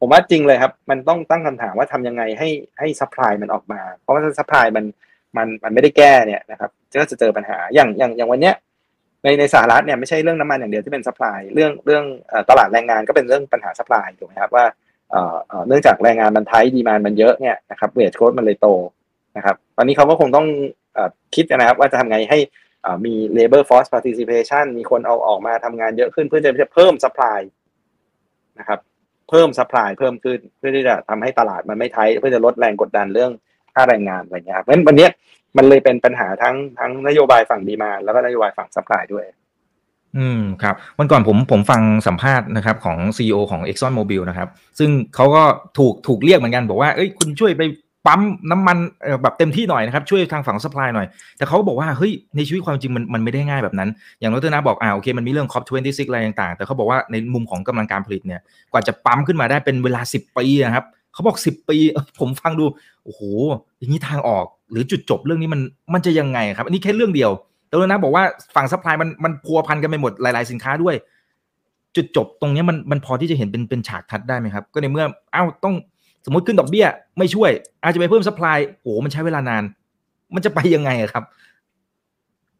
ผมว่าจริงเลยครับ มันต้องตั้งคำถามว่าทำยังไงให้ให้ supply มันออกมา เพราะว่าถ้า supply มันมันมันไม่ได้แก้เนี่ยนะครับก็จะเจอปัญหาอย่างอย่างอย่างวันเนี้ยในในสหรัฐเนี่ยไม่ใช่เรื่องน้ำมันอย่างเดียวที่เป็น supply เรื่องเรื่องตลาดแรงงานก็เป็นเรื่องปัญหา supply ถูกไหมครับว่า เนื่องจากแรงงานมันไทยดีมานมันเยอะเนี่ยนะครับเวทโค้ดมันเลยโตนะครับตอนนี้เขาก็คงต้องคิดนะครับว่าจะทำไงให้มี labor force participation มีคนเอาออกมาทำงานเยอะขึ้นเพื่อจะเพิ่ม supply นะครับเพิ่ม supply เพิ่มขึ้นเพื่อที่จะทำให้ตลาดมันไม่ไทยเพื่อจะลดแรงกดดันเรื่องค่าแรงงานอะไรเงี้ยครับเพราะฉะนั้นวันนี้มันเลยเป็นปัญหาทั้งทั้งนโยบายฝั่งดีมาแล้วก็นโยบายฝั่ง supply ด้วย อืมครับวันก่อนผมผมฟังสัมภาษณ์นะครับของ CEO ของ Exxon Mobil นะครับ ซึ่งเขาก็ถูกถูกเรียกเหมือนกัน บอกว่าเอ้ยคุณช่วยไปปั๊มน้ำมันแบบเต็มที่หน่อยนะครับช่วยทางฝั่ง supply หน่อย แต่เขาบอกว่าเฮ้ยในชีวิตความจริงมันมันไม่ได้ง่ายแบบนั้น อย่างรัตนาบอกอ่าโอเคมันมีเรื่อง COP 26อะไรต่างๆ แต่เขาบอกว่าในมุมของกำลังการผลิตเนี่ยกว่าจะปั๊มขึ้นมาได้เป็นเวลา 10 ปีนะครับเขาบอก 10 ปีผมฟังดูโอ้โหอย่างนี้ทางออกหรือจุดจบเรื่องนี้มันมันจะยังไงครับอันนี้แค่เรื่องเดียว แต่ว่านะบอกว่าฝั่ง supply มันมันพัวพันกันไปหมดหลาย ๆ สินค้าด้วย จุดจบตรงนี้มันมันพอที่จะเห็นเป็นเป็นฉากทัศน์ได้ไหมครับ ก็ในเมื่อเอ้าต้องสมมติขึ้นดอกเบี้ย ไม่ช่วย อาจจะไปเพิ่ม supply โอ้มันใช้เวลานาน มันจะไปยังไงครับ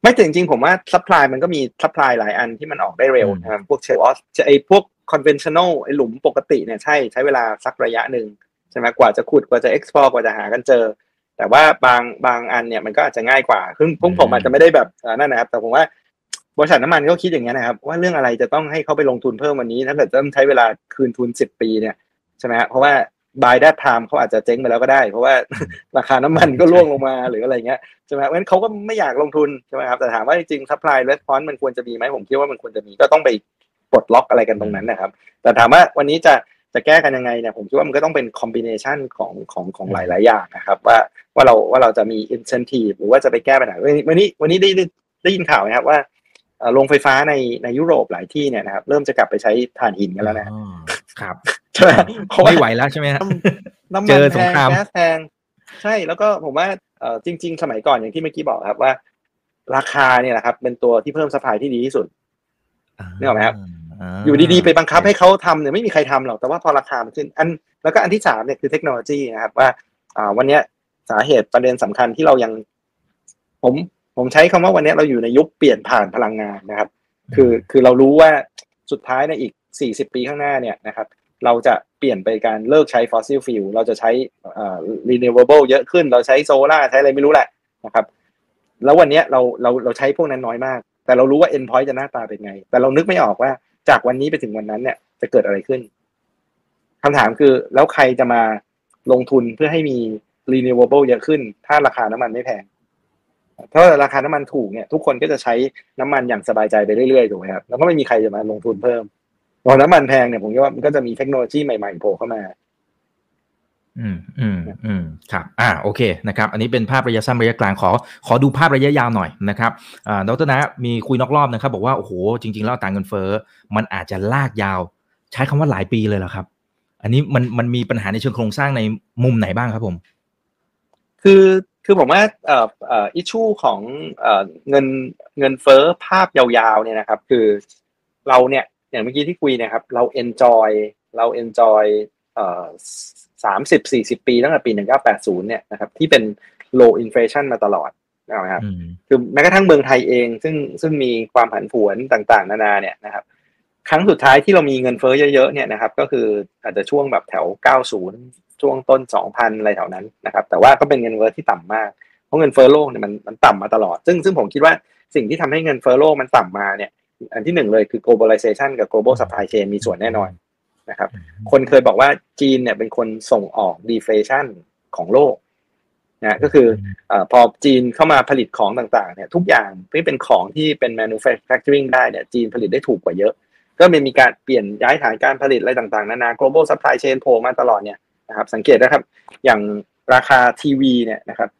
ไม่แต่จริงๆผมว่า supply มันก็มี supply หลายอันที่มันออกได้เร็วนะครับพวก shale oil ไอ้พวก conventional ไอ้หลุมปกติเนี่ยใช่ใช้เวลาสักระยะหนึ่งใช่ไหมกว่าจะขุดกว่าจะ explore กว่าจะหากันเจอ แต่ว่าบางบางอันเนี่ยมันก็อาจจะง่ายกว่าคือพวกผมอาจจะไม่ได้แบบนั่นนะครับ แต่ผมว่าบริษัทน้ำมันก็คิดอย่างนี้นะครับ ว่าเรื่องอะไรจะต้องให้เขาไปลงทุนเพิ่มวันนี้ ถ้าเกิดต้องใช้เวลาคืนทุนสิบปีเนี่ยใช่ไหมเพราะว่า by the time เขาอาจจะเจ๊งไปแล้วก็ได้ เพราะว่าราคาน้ำมันก็ร่วงลงมาหรืออะไรเงี้ยใช่ไหมเพราะฉะนั้นเขาก็ไม่อยากลงทุนใช่ไหมครับแต่ถามว่าจริง supply response มันควรจะมีไหมผมคิดว่ามันควรจะมีก็ต้องไปปลดล็อกอะไรกันตรงนั้นนะครับ แต่ถามว่าวันนี้จะ จะแก้กันยังไงเนี่ยผมคิดว่ามันก็ต้องเป็นคอมบิเนชันของของของหลาย ๆ อย่างนะครับ ว่าว่าเราว่าเราจะมีอินเซนティブหรือว่าจะไปแก้ปัญหาวันนี้วันนี้ได้ได้ยินข่าวนะครับว่าโรงไฟฟ้าในในยุโรปหลายที่เนี่ยนะครับเริ่มจะกลับไปใช้ถ่านหินกันแล้วนะครับใช่ไหมไม่ไหวแล้วใช่ไหมครับน้ำมันแพงแก๊สแพงใช่แล้วก็ผมว่าเออจริง ๆ สมัยก่อนอย่างที่เมื่อกี้บอกครับว่า ราคาเนี่ยแหละครับ เป็นตัวที่เพิ่มสปายที่ดีที่สุดนี่หรอไหมครับ อยู่ดีๆ ไปบังคับให้เขาทำเนี่ยไม่มีใครทำหรอก แต่ว่าพอราคามันขึ้น อันแล้วก็อันที่สามเนี่ยคือเทคโนโลยีนะครับว่า อ่าวันเนี้ยสาเหตุประเด็นสำคัญที่เรายัง ผมผมใช้คำว่าวันนี้เราอยู่ในยุคเปลี่ยนผ่านพลังงานนะครับ คือคือเรารู้ว่าสุดท้ายในอีกสี่สิบปีข้างหน้าเนี่ยนะครับ เราจะเปลี่ยนไปการเลิกใช้ fossil fuel เราจะใช้อ่า renewable เยอะขึ้น เราใช้โซล่าใช้อะไรไม่รู้แหละนะครับ แล้ววันนี้เราเราเราใช้พวกนั้นน้อยมาก แต่เรารู้ว่า end point จะหน้าตาเป็นไง แต่เรานึกไม่ออกว่า จากวันนี้ไปถึงวันนั้นเนี่ย จะเกิดอะไรขึ้นคำถามคือแล้วใครจะมาลงทุนเพื่อให้มี renewable เยอะขึ้น ถ้าราคาน้ำมันไม่แพงถ้าราคาน้ำมันถูกเนี่ย ทุกคนก็จะใช้น้ำมันอย่างสบายใจไปเรื่อยๆถูกไหมครับแล้วก็ไม่มีใครจะมาลงทุนเพิ่มพอน้ำมันแพงเนี่ยผมว่ามันก็จะมีเทคโนโลยีใหม่ๆโผล่เข้ามา อืมอืมอืมครับอ่าโอเคนะครับอันนี้เป็นภาพระยะสั้นระยะกลางขอ ขอดูภาพระยะยาวหน่อยนะครับอ่าดรนะมีคุยนอกรอบนะครับ บอกว่าโอ้โหจริง ๆ แล้วต่างเงินเฟ้อมันอาจจะลากยาว ใช้คำว่าหลายปีเลยเหรอครับ อันนี้มันมันมีปัญหาในเชิงโครงสร้างในมุมไหนบ้างครับผม คือคือผมว่าเอ่อเอ่ออิชูของเอ่อเงินเงินเฟ้อภาพยาวๆเนี่ยนะครับ คือเราเนี่ยอย่างเมื่อกี้ที่คุยนะครับ เราเอนจอยเราเอนจอยเอ่อ สามสิบสี่สิบปีตั้งแต่ปีหนึ่งเก้าแปดศูนย์เนี่ยนะครับที่เป็น low inflation มาตลอดนะครับคือแม้กระทั่งเมืองไทยเอง ซึ่งซึ่งมีความผันผวนต่างๆ นานาเนี่ยนะครับครั้งสุดท้ายที่เรามีเงินเฟ้อเยอะๆเนี่ยนะครับก็คืออาจจะช่วงแบบแถว 90 ช่วงต้น 2,000 อะไรแถวนั้นนะครับแต่ว่าก็เป็นเงินเฟ้อที่ต่ำมาก เพราะเงินเฟ้อโลกเนี่ยมันมันต่ำมาตลอด ซึ่งซึ่งผมคิดว่าสิ่งที่ทำให้เงินเฟ้อโลกมันต่ำมาเนี่ยอันที่หนึ่งเลยคือ globalization กับ global supply chain มีส่วนแน่นอน นะครับ คนเคยบอกว่าจีนเนี่ยเป็นคนส่งออก deflation ของโลกนะก็คืออพอจีนเข้ามาผลิตของต่างๆเนี่ยทุกอย่างที่เป็นของที่เป็น manufacturing ได้เนี่ยจีนผลิตได้ถูกกว่าเยอะ ก็มีการเปลี่ยนย้ายฐานการผลิตอะไรต่างๆ นานา global supply chain โผล่มาตลอดเนี่ยนะครับสังเกตนะครับ อย่างราคาทีวีเนี่ยนะครับ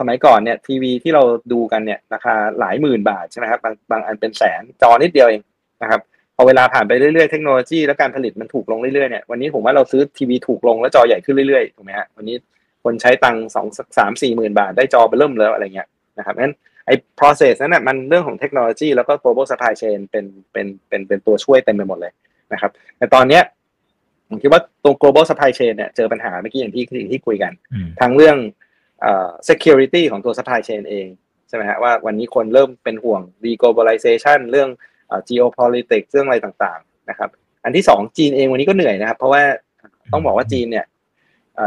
สมัยก่อนเนี่ยทีวีที่เราดูกันเนี่ยราคาหลายหมื่นบาทใช่ไหมครับบางบางอันเป็นแสนจอนิดเดียวเองนะครับ พอเวลาผ่านไปเรื่อยๆ เทคโนโลยีและการผลิตมันถูกลงเรื่อยๆเนี่ยวันนี้ผมว่าเราซื้อทีวีถูกลงแล้วจอใหญ่ขึ้นเรื่อยๆถูกไหมฮะวันนี้คนใช้ตังค์สองสามสี่หมื่นบาทได้จอไปเริ่มแล้วอะไรเงี้ยนะครับงั้นไอ้ process นั้นน่ะมันเรื่องของเทคโนโลยีแล้วก็ global supply chain เป็นเป็นเป็นเป็นตัวช่วยเต็มไปหมดเลยนะครับแต่ตอนเนี้ยผมคิดว่าตรง global supply chain เนี่ยเจอปัญหาเมื่อกี้อย่างที่ที่คุยกัน ทั้งเรื่องเอ่อ security ของตัว supply chain เองใช่ไหมฮะว่าวันนี้คนเริ่มเป็นห่วง deglobalization เรื่อง geopolitics เรื่องอะไรต่างๆนะครับ อันที่สองจีนเองวันนี้ก็เหนื่อยนะครับ เพราะว่าต้องบอกว่าจีนเนี่ย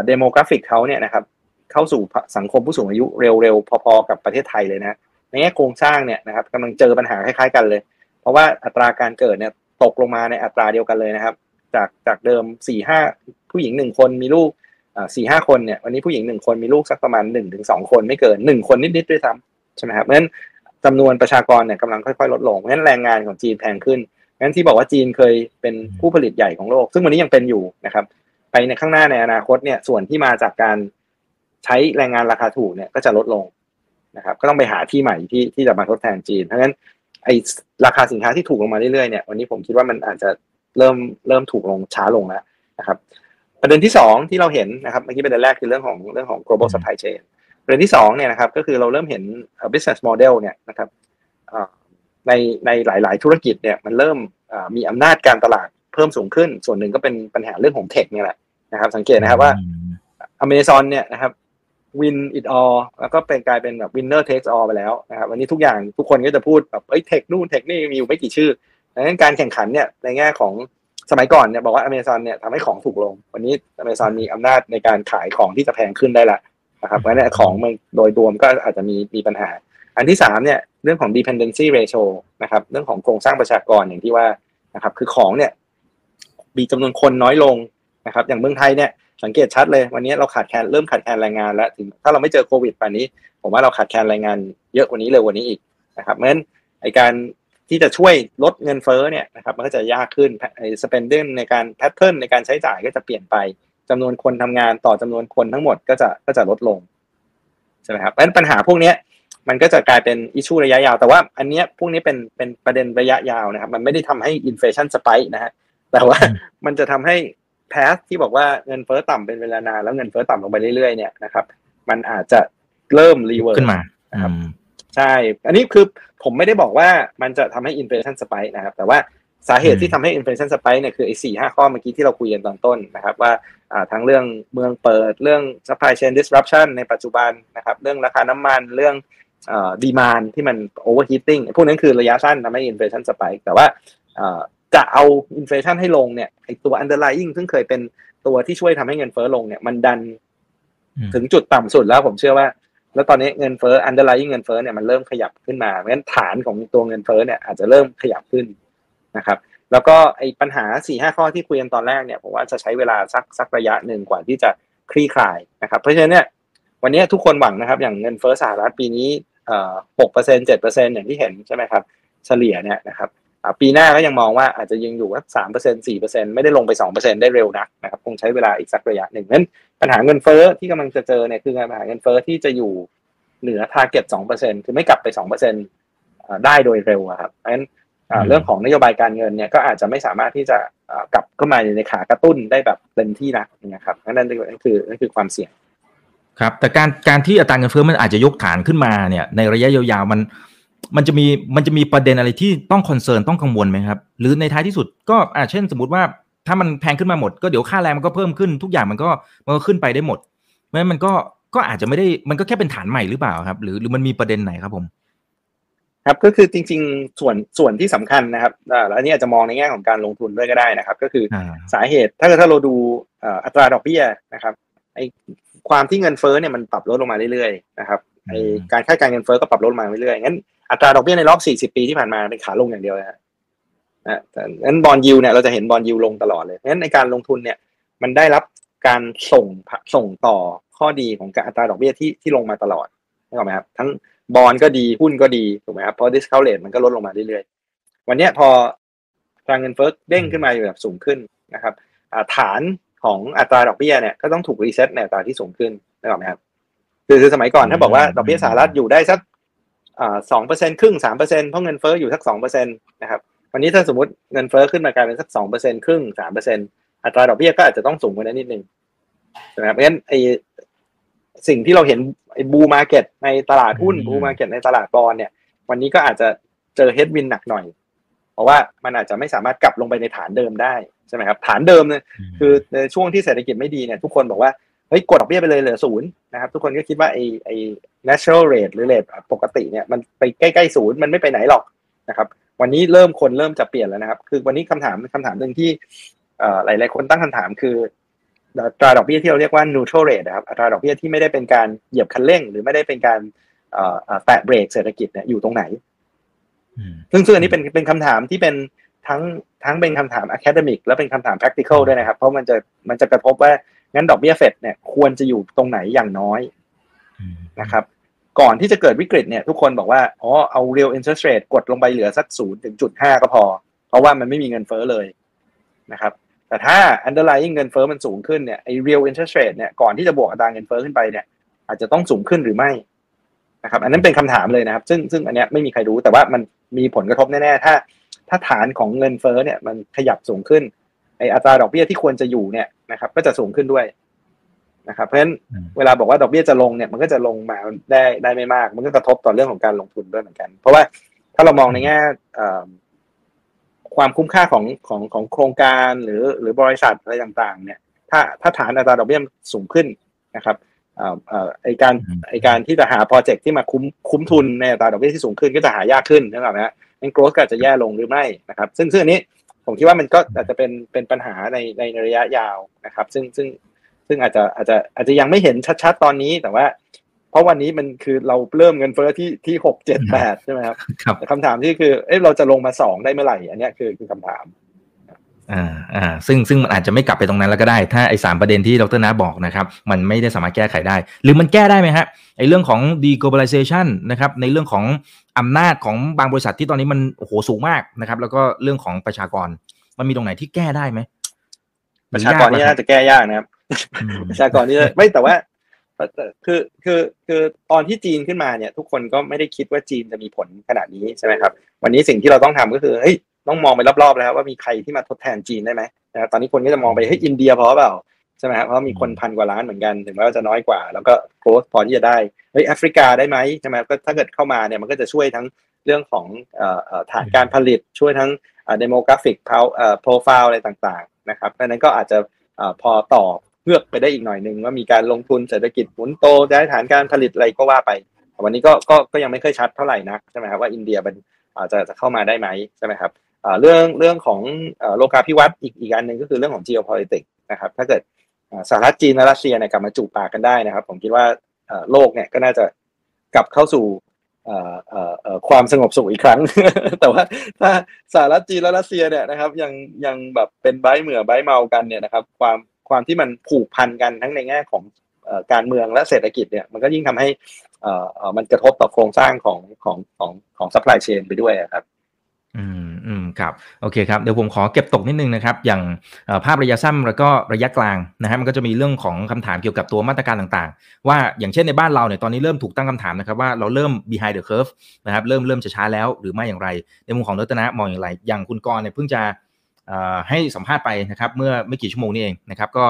เดโมกราฟิกเขาเนี่ยนะครับเข้าสู่สังคมผู้สูงอายุเร็วๆ พอๆ กับประเทศไทยเลยนะในแง่โครงสร้างเนี่ยนะครับกำลังเจอปัญหาคล้ายๆกันเลย เพราะว่าอัตราการเกิดเนี่ยตกลงมาในอัตราเดียวกันเลยนะครับ จากจากเดิมสี่ห้าผู้หญิงหนึ่งคนมีลูกสี่ห้าคนเนี่ยวันนี้ผู้หญิงหนึ่งคนมีลูกสักประมาณหนึ่งถึงสองคนไม่เกินหนึ่งคนนิดๆด้วยซ้ำใช่ไหมครับเพราะฉะนั้น จำนวนประชากรเนี่ยกำลังค่อยๆลดลงเพราะฉะนั้นแรงงานของจีนแพงขึ้นงั้นที่บอกว่าจีนเคยเป็นผู้ผลิตใหญ่ของโลก ซึ่งวันนี้ยังเป็นอยู่นะครับไปในข้างหน้าในอนาคตเนี่ยส่วนที่มาจากการใช้แรงงานราคาถูกเนี่ยก็จะลดลงนะครับ ก็ต้องไปหาที่ใหม่ที่ที่จะมาทดแทนจีนเพราะฉะนั้นไอราคาสินค้าที่ถูกลงมาเรื่อยๆเนี่ยวันนี้ผมคิดว่ามันอาจจะเริ่มเริ่มถูกลงช้าลงแล้วนะครับ ประเด็นที่สองที่เราเห็นนะครับเมื่อกี้ประเด็นแรกคือเรื่องของเรื่องของ global supply chain ประเด็นที่สองเนี่ยนะครับก็คือเราเริ่มเห็น business model เนี่ยนะครับในในหลาย ๆ ธุรกิจเนี่ยมันเริ่มมีอำนาจการตลาดเพิ่มสูงขึ้น ส่วนหนึ่งก็เป็นปัญหาเรื่องของเทคเนี่ยแหละนะครับ สังเกตนะครับว่าอเมซอนเนี่ยนะครับวินอิ t อ l แล้วก็เป็นกลายเป็นแบบ winner takes all ไปแล้วนะครับวันนี้ทุกอย่างทุกคนก็จะพูดแบบเอ้ยเทคนู่นเทคนี่มีอยู่ไม่กี่ชื่อดังนั้นการแข่งขันเนี่ยในแง่ของสมัยก่อนเนี่ยบอกว่าอเมซอนเนี่ยทำให้ของถูกลง วันนี้อเมซอนมีอำนาจในการขายของที่จะแพงขึ้นได้ละ นะครับเพราะฉะนั้นของมันโดยรวมก็อาจจะมีมีปัญหา อันที่สามเนี่ยเรื่องของ dependency ratio นะครับเรื่องของโครงสร้างประชากรอย่างที่ว่านะครับคือของเนี่ยมีจำนวนคนน้อยลงนะครับอย่างเมืองไทยเนี่ยสังเกตชัดเลยวันนี้เราขาดแคลนเริ่มขาดแคลนแรงงานแล้วถึงถ้าเราไม่เจอโควิดป่านนี้ ผมว่าเราขาดแคลนแรงงานเยอะกว่านี้เร็วกว่านี้อีกนะครับเพราะฉะนั้นไอการที่จะช่วยลดเงินเฟ้อเนี่ยนะครับมันก็จะยากขึ้นไอ spending ในการแพทเทิร์นในการใช้จ่ายก็จะเปลี่ยนไป จำนวนคนทำงานต่อจำนวนคนทั้งหมดก็จะก็จะลดลงใช่ไหมครับเพราะฉะนั้นปัญหาพวกนี้มันก็จะกลายเป็นอิชชูระยะยาว แต่ว่าอันนี้พวกนี้เป็นเป็นประเด็นระยะยาวนะครับ มันไม่ได้ทำให้อินฟลชันสไปค์นะฮะแต่ว่ามันจะทำให้ path ที่บอกว่าเงินเฟ้อต่ำเป็นเวลานานแล้วเงินเฟ้อต่ำลงไปเรื่อยๆเนี่ยนะครับ มันอาจจะเริ่ม reverse ขึ้นมานะครับใช่ อันนี้คือผมไม่ได้บอกว่ามันจะทำให้ inflation spike นะครับ แต่ว่า สาเหตุที่ทำให้ inflation spike เนี่ยคือไอ้สี่ห้าข้อเมื่อกี้ที่เราคุยกันตอนต้นนะครับว่าทั้งเรื่องเมืองเปิดเรื่อง supply chain disruption ในปัจจุบันนะครับเรื่องราคาน้ำมันเรื่อง demand ที่มัน overheating พวกนั้นคือระยะสั้นทำให้ inflation spike แต่ว่าจะเอาอินฟลชันให้ลงเนี่ยไอตัว underlying ซึ่งเคยเป็นตัวที่ช่วยทำให้เงินเฟ้อลงเนี่ยมันดันถึงจุดต่ำสุดแล้วผมเชื่อว่า แล้วตอนนี้เงินเฟ้อ underlying เงินเฟ้อเนี่ยมันเริ่มขยับขึ้นมาเพราะฉะนั้นฐานของตัวเงินเฟ้อเนี่ยอาจจะเริ่มขยับขึ้น นะครับ แล้วก็ไอ้ปัญหาสี่ห้าข้อที่คุยกันตอนแรกเนี่ยผมว่าจะใช้เวลาสักสักระยะหนึ่งกว่าที่จะคลี่คลายนะครับ เพราะฉะนั้นเนี่ยวันนี้ทุกคนหวังนะครับ อย่างเงินเฟ้อสหรัฐปีนี้หกเปอร์เซ็นเจ็ดเปอร์เซ็นอย่างที่เห็นใช่ไหมครับเฉลี่ยเนี่ยนะครับปีหน้าก็ยังมองว่าอาจจะยังอยู่สักสามเปอร์เซ็นสี่เปอร์เซ็นไม่ได้ลงไปสองเปอร์เซ็นได้เร็วนักนะครับคงใช้เวลาอีกสักระยะหนึ่งนั้นปัญหาเงินเฟ้อที่กำลังจะเจอเนี่ยคือปัญหาเงินเฟ้อที่จะอยู่เหนือ target สองเปอร์เซ็นคือไม่กลับไปสองเปอร์เซ็นได้โดยเร็วครับเพราะฉะนั้น เรื่องของนโยบายการเงินเนี่ยก็อาจจะไม่สามารถที่จะกลับเข้ามาในขากระตุ้นได้แบบเต็มที่นะนะครับนั่นนั่นคือนั่นคือความเสี่ยง ครับ แต่การการที่อัตราเงินเฟ้อมันอาจจะยกฐานขึ้นมาเนี่ย ในระยะยาวๆมันมันจะมีมันจะมีประเด็นอะไรที่ต้องคอนเซิร์นต้องกังวลไหมครับ หรือในท้ายที่สุดก็อ่าเช่นสมมติว่าถ้ามันแพงขึ้นมาหมดก็เดี๋ยวค่าแรงมันก็เพิ่มขึ้นทุกอย่างมันก็มันก็ขึ้นไปได้หมดเพราะฉะนั้นมันก็ก็อาจจะไม่ได้มันก็แค่เป็นฐานใหม่หรือเปล่าครับ หรือหรือมันมีประเด็นไหนครับผม ครับก็คือจริง ๆ ส่วนส่วนที่สำคัญนะครับแล้วอันนี้อาจจะมองในแง่ของการลงทุนด้วยก็ได้นะครับ ก็คือสาเหตุถ้าถ้าเราดูอัตราดอกเบี้ยนะครับไอความที่เงินเฟ้อเนี่ยมันปรับลดลงมาเรื่อยๆนะครับไอการคาดการเงินเฟ้อก็ปรับลดลงมาเรื่อยๆงั้นอัตราดอกเบี้ยในรอบ 40 ปีที่ผ่านมาเป็นขาลงอย่างเดียวนะฮะแต่งั้นบอลยูเนี่ยเราจะเห็นบอลยูลงตลอดเลยเพราะฉะนั้นในการลงทุนเนี่ยมันได้รับการส่งส่งต่อข้อดีของการอัตราดอกเบี้ยที่ที่ลงมาตลอดใช่ไหมครับทั้ง บอลก็ดีหุ้นก็ดีถูกไหมครับเพราะ discount rate มันก็ลดลงมาเรื่อยๆ วันนี้พอทางเงินเฟ้อเด้งขึ้นมาอยู่แบบสูงขึ้นนะครับฐานของอัตราดอกเบี้ยเนี่ยก็ต้องถูก reset ในอัตราที่สูงขึ้นได้ไหมครับคือคือสมัยก่อนถ้าบอกว่าดอกเบี้ยสหรัฐอยู่ได้สักสองเปอร์เซ็นครึ่งสามเปอร์เซ็นเพราะเงินเฟ้ออยู่สักสองเปอร์เซ็นตนะครับวันนี้ถ้าสมมติเงินเฟ้อขึ้นมากลายเป็นสักสองเปอร์เซ็นครึ่งสามเปอร์เซ็นอัตราดอกเบี้ยก็อาจจะต้องสูงกว่านั้นนิดนึงนะครับเพราะฉะนั้นไอ้ สิ่งที่เราเห็นไอ้ bull market ในตลาดหุ้น bull market ในตลาด bond เนี่ย วันนี้ก็อาจจะเจอเฮดวินหนักหน่อย เพราะว่ามันอาจจะไม่สามารถกลับลงไปในฐานเดิมได้ใช่ไหมครับฐานเดิมเนี่ยคือในช่วงที่เศรษฐกิจไม่ดีเนี่ยทุกคนบอกว่าเฮ้ยกดดอกเบี้ยไปเลยเหลือศูนย์นะครับทุกคนก็คิดว่าไอ้ไอ้ natural rate หรือ rate ปกติเนี่ยมันไปใกล้ๆศูนย์มันไม่ไปไหนหรอกนะครับ วันนี้เริ่มคนเริ่มจะเปลี่ยนแล้วนะครับ คือวันนี้คำถามคำถามหนึ่งที่หลายๆคนตั้งคำถามคืออั ตราดอกเบี้ยที่เราเรียกว่า neutral rate นะครับอัตราดอกเบี้ยที่ไม่ได้เป็นการเหยียบคันเร่ง หรือไม่ได้เป็นการแตะเบรกเศรษฐกิจเนี่ยอยู่ตรงไหนซึ่งซึ่งอันนี้เป็นเป็นคำถามที่เป็นทั้งทั้งเป็นคำถาม academic และเป็นคำถาม practical ด้วยนะครับ เพราะมันจะมันจะกระทบว่างั้นดอกเบี้ยเฟดเนี่ยควรจะอยู่ตรงไหนอย่างน้อยนะครับ ก่อนที่จะเกิดวิกฤตเนี่ยทุกคนบอกว่าอ๋อเอา real interest rate กดลงไปเหลือสักศูนย์ถึงจุดห้าก็พอ เพราะว่ามันไม่มีเงินเฟ้อเลยนะครับ แต่ถ้า underlying เงินเฟ้อมันสูงขึ้นเนี่ยไอ้ real interest rate เนี่ยก่อนที่จะบวกอัตราเงินเฟ้อขึ้นไปเนี่ย อาจจะต้องสูงขึ้นหรือไม่นะครับอันนั้นเป็นคำถามเลยนะครับ ซึ่งซึ่งอันเนี้ยไม่มีใครรู้แต่ว่ามันมีผลกระทบแน่ๆถ้า ถ้าฐานของเงินเฟ้อเนี่ยมันขยับสูงขึ้นไออัตราดอกเบี้ยที่ควรจะอยู่เนี่ยนะครับ ก็จะสูงขึ้นด้วยนะครับ เพราะฉะนั้นเวลาบอกว่าดอกเบี้ยจะลงเนี่ยมันก็จะลงมาได้ได้ไม่มาก มันก็กระทบต่อเรื่องของการลงทุนด้วยเหมือนกัน เพราะว่าถ้าเรามองในแง่ ความคุ้มค่าของของของโครงการหรือหรือบริษัทอะไรต่างๆ เนี่ย ถ้าถ้าฐานอัตราดอกเบี้ยสูงขึ้นนะครับไอการไอการที่จะหาโปรเจกต์ที่มาคุ้มคุ้มทุนในอัตราดอกเบี้ยที่สูงขึ้นก็จะหายากขึ้นนะครับนะงั้นโกรธก็จะแย่ลงหรือไม่นะครับ ซึ่งซึ่งอันนี้ผมคิดว่ามันก็อาจจะเป็นเป็นปัญหาในในระยะยาวนะครับ ซึ่งซึ่งซึ่งอาจจะอาจจะอาจจะยังไม่เห็นชัดๆตอนนี้แต่ว่า เพราะวันนี้มันคือเราเริ่มเงินเฟ้อที่ที่หกเจ็ดแปดใช่ไหมครับคำถามที่คือเอ๊ะเราจะลงมาสองได้เมื่อไหร่ อันนี้คือคือคำถามอ่าอ่าซึ่งซึ่งมันอาจจะไม่กลับไปตรงนั้นแล้วก็ได้ ถ้าไอ้สามประเด็นที่ดรนาบอกนะครับ มันไม่ได้สามารถแก้ไขได้ หรือมันแก้ได้ไหมฮะไอ้เรื่องของ deglobalization นะครับในเรื่องของอำนาจของบางบริษัทที่ตอนนี้มันโอ้โหสูงมากนะครับ แล้วก็เรื่องของประชากร มันมีตรงไหนที่แก้ได้ไหมประชากรนี่น่าจะแก้ยากนะครับประชากรนี่ไม่แต่ว่า คือคือคือตอนที่จีนขึ้นมาเนี่ย ทุกคนก็ไม่ได้คิดว่าจีนจะมีผลขนาดนี้ใช่ไหมครับ วันนี้สิ่งที่เราต้องทำก็คือเฮ้ยต้องมองไปรอบๆแล้วว่ามีใครที่มาทดแทนจีนได้ไหมนะตอนนี้คนก็จะมองไปเฮ้ยอินเดียพอเปล่าใช่ไหมครับเพราะมีคนพันกว่าล้านเหมือนกันถึงแม้ว่าจะน้อยกว่า แล้วก็ growth พอที่จะได้เฮ้ยแอฟริกาได้ไหมใช่ไหมก็ถ้าเกิดเข้ามาเนี่ยมันก็จะช่วยทั้งเรื่องของฐานการผลิตช่วยทั้ง demographic profile อะไรต่างๆนะครับดังนั้นก็อาจจะพอต่อ เพื่อไปได้อีกหน่อยหนึ่งว่ามีการลงทุนเศรษฐกิจหมุนโตได้ฐานการผลิตอะไรก็ว่าไป วันนี้ก็ก็ก็ยังไม่เคยชัดเท่าไหร่นักใช่ไหมครับว่าอินเดียมันอาจจะจะเข้ามาได้ไหมใช่ไหมครับเรื่องเรื่องของโลกาภิวัตน์อีกอีกอันหนึ่งก็คือเรื่องของ geopolitics นะครับถ้าเกิดสหรัฐจีนและรัสเซียเนี่ยกลับมาจูบปากกันได้นะครับ ผมคิดว่าโลกเนี่ยก็น่าจะกลับเข้าสู่ความสงบสุขอีกครั้ง แต่ว่าถ้าสหรัฐจีนและรัสเซียเนี่ยนะครับยังยังแบบเป็นใบเหมือใบเมากันเนี่ยนะครับ ความ ความที่มันผูกพันกันทั้งในแง่ของการเมืองและเศรษฐกิจเนี่ยมันก็ยิ่งทำให้มันกระทบต่อโครงสร้างของของของของ supply chain ไปด้วยครับอืมอืมครับโอเคครับเดี๋ยวผมขอเก็บตกนิดนึงนะครับ อย่างภาพระยะสั้นแล้วก็ระยะกลางนะฮะมันก็จะมีเรื่องของคำถามเกี่ยวกับตัวมาตรการต่างๆ ว่าอย่างเช่นในบ้านเราเนี่ยตอนนี้เริ่มถูกตั้งคำถามนะครับว่าเราเริ่ม behind the curve นะครับเริ่มเริ่มจะช้าแล้วหรือไม่อย่างไร ในมุมของรัตนะมองอย่างไร อย่างคุณกรเนี่ยเพิ่งจะ ให้สัมภาษณ์ไปนะครับเมื่อไม่กี่ชั่วโมงนี้เองนะครับก็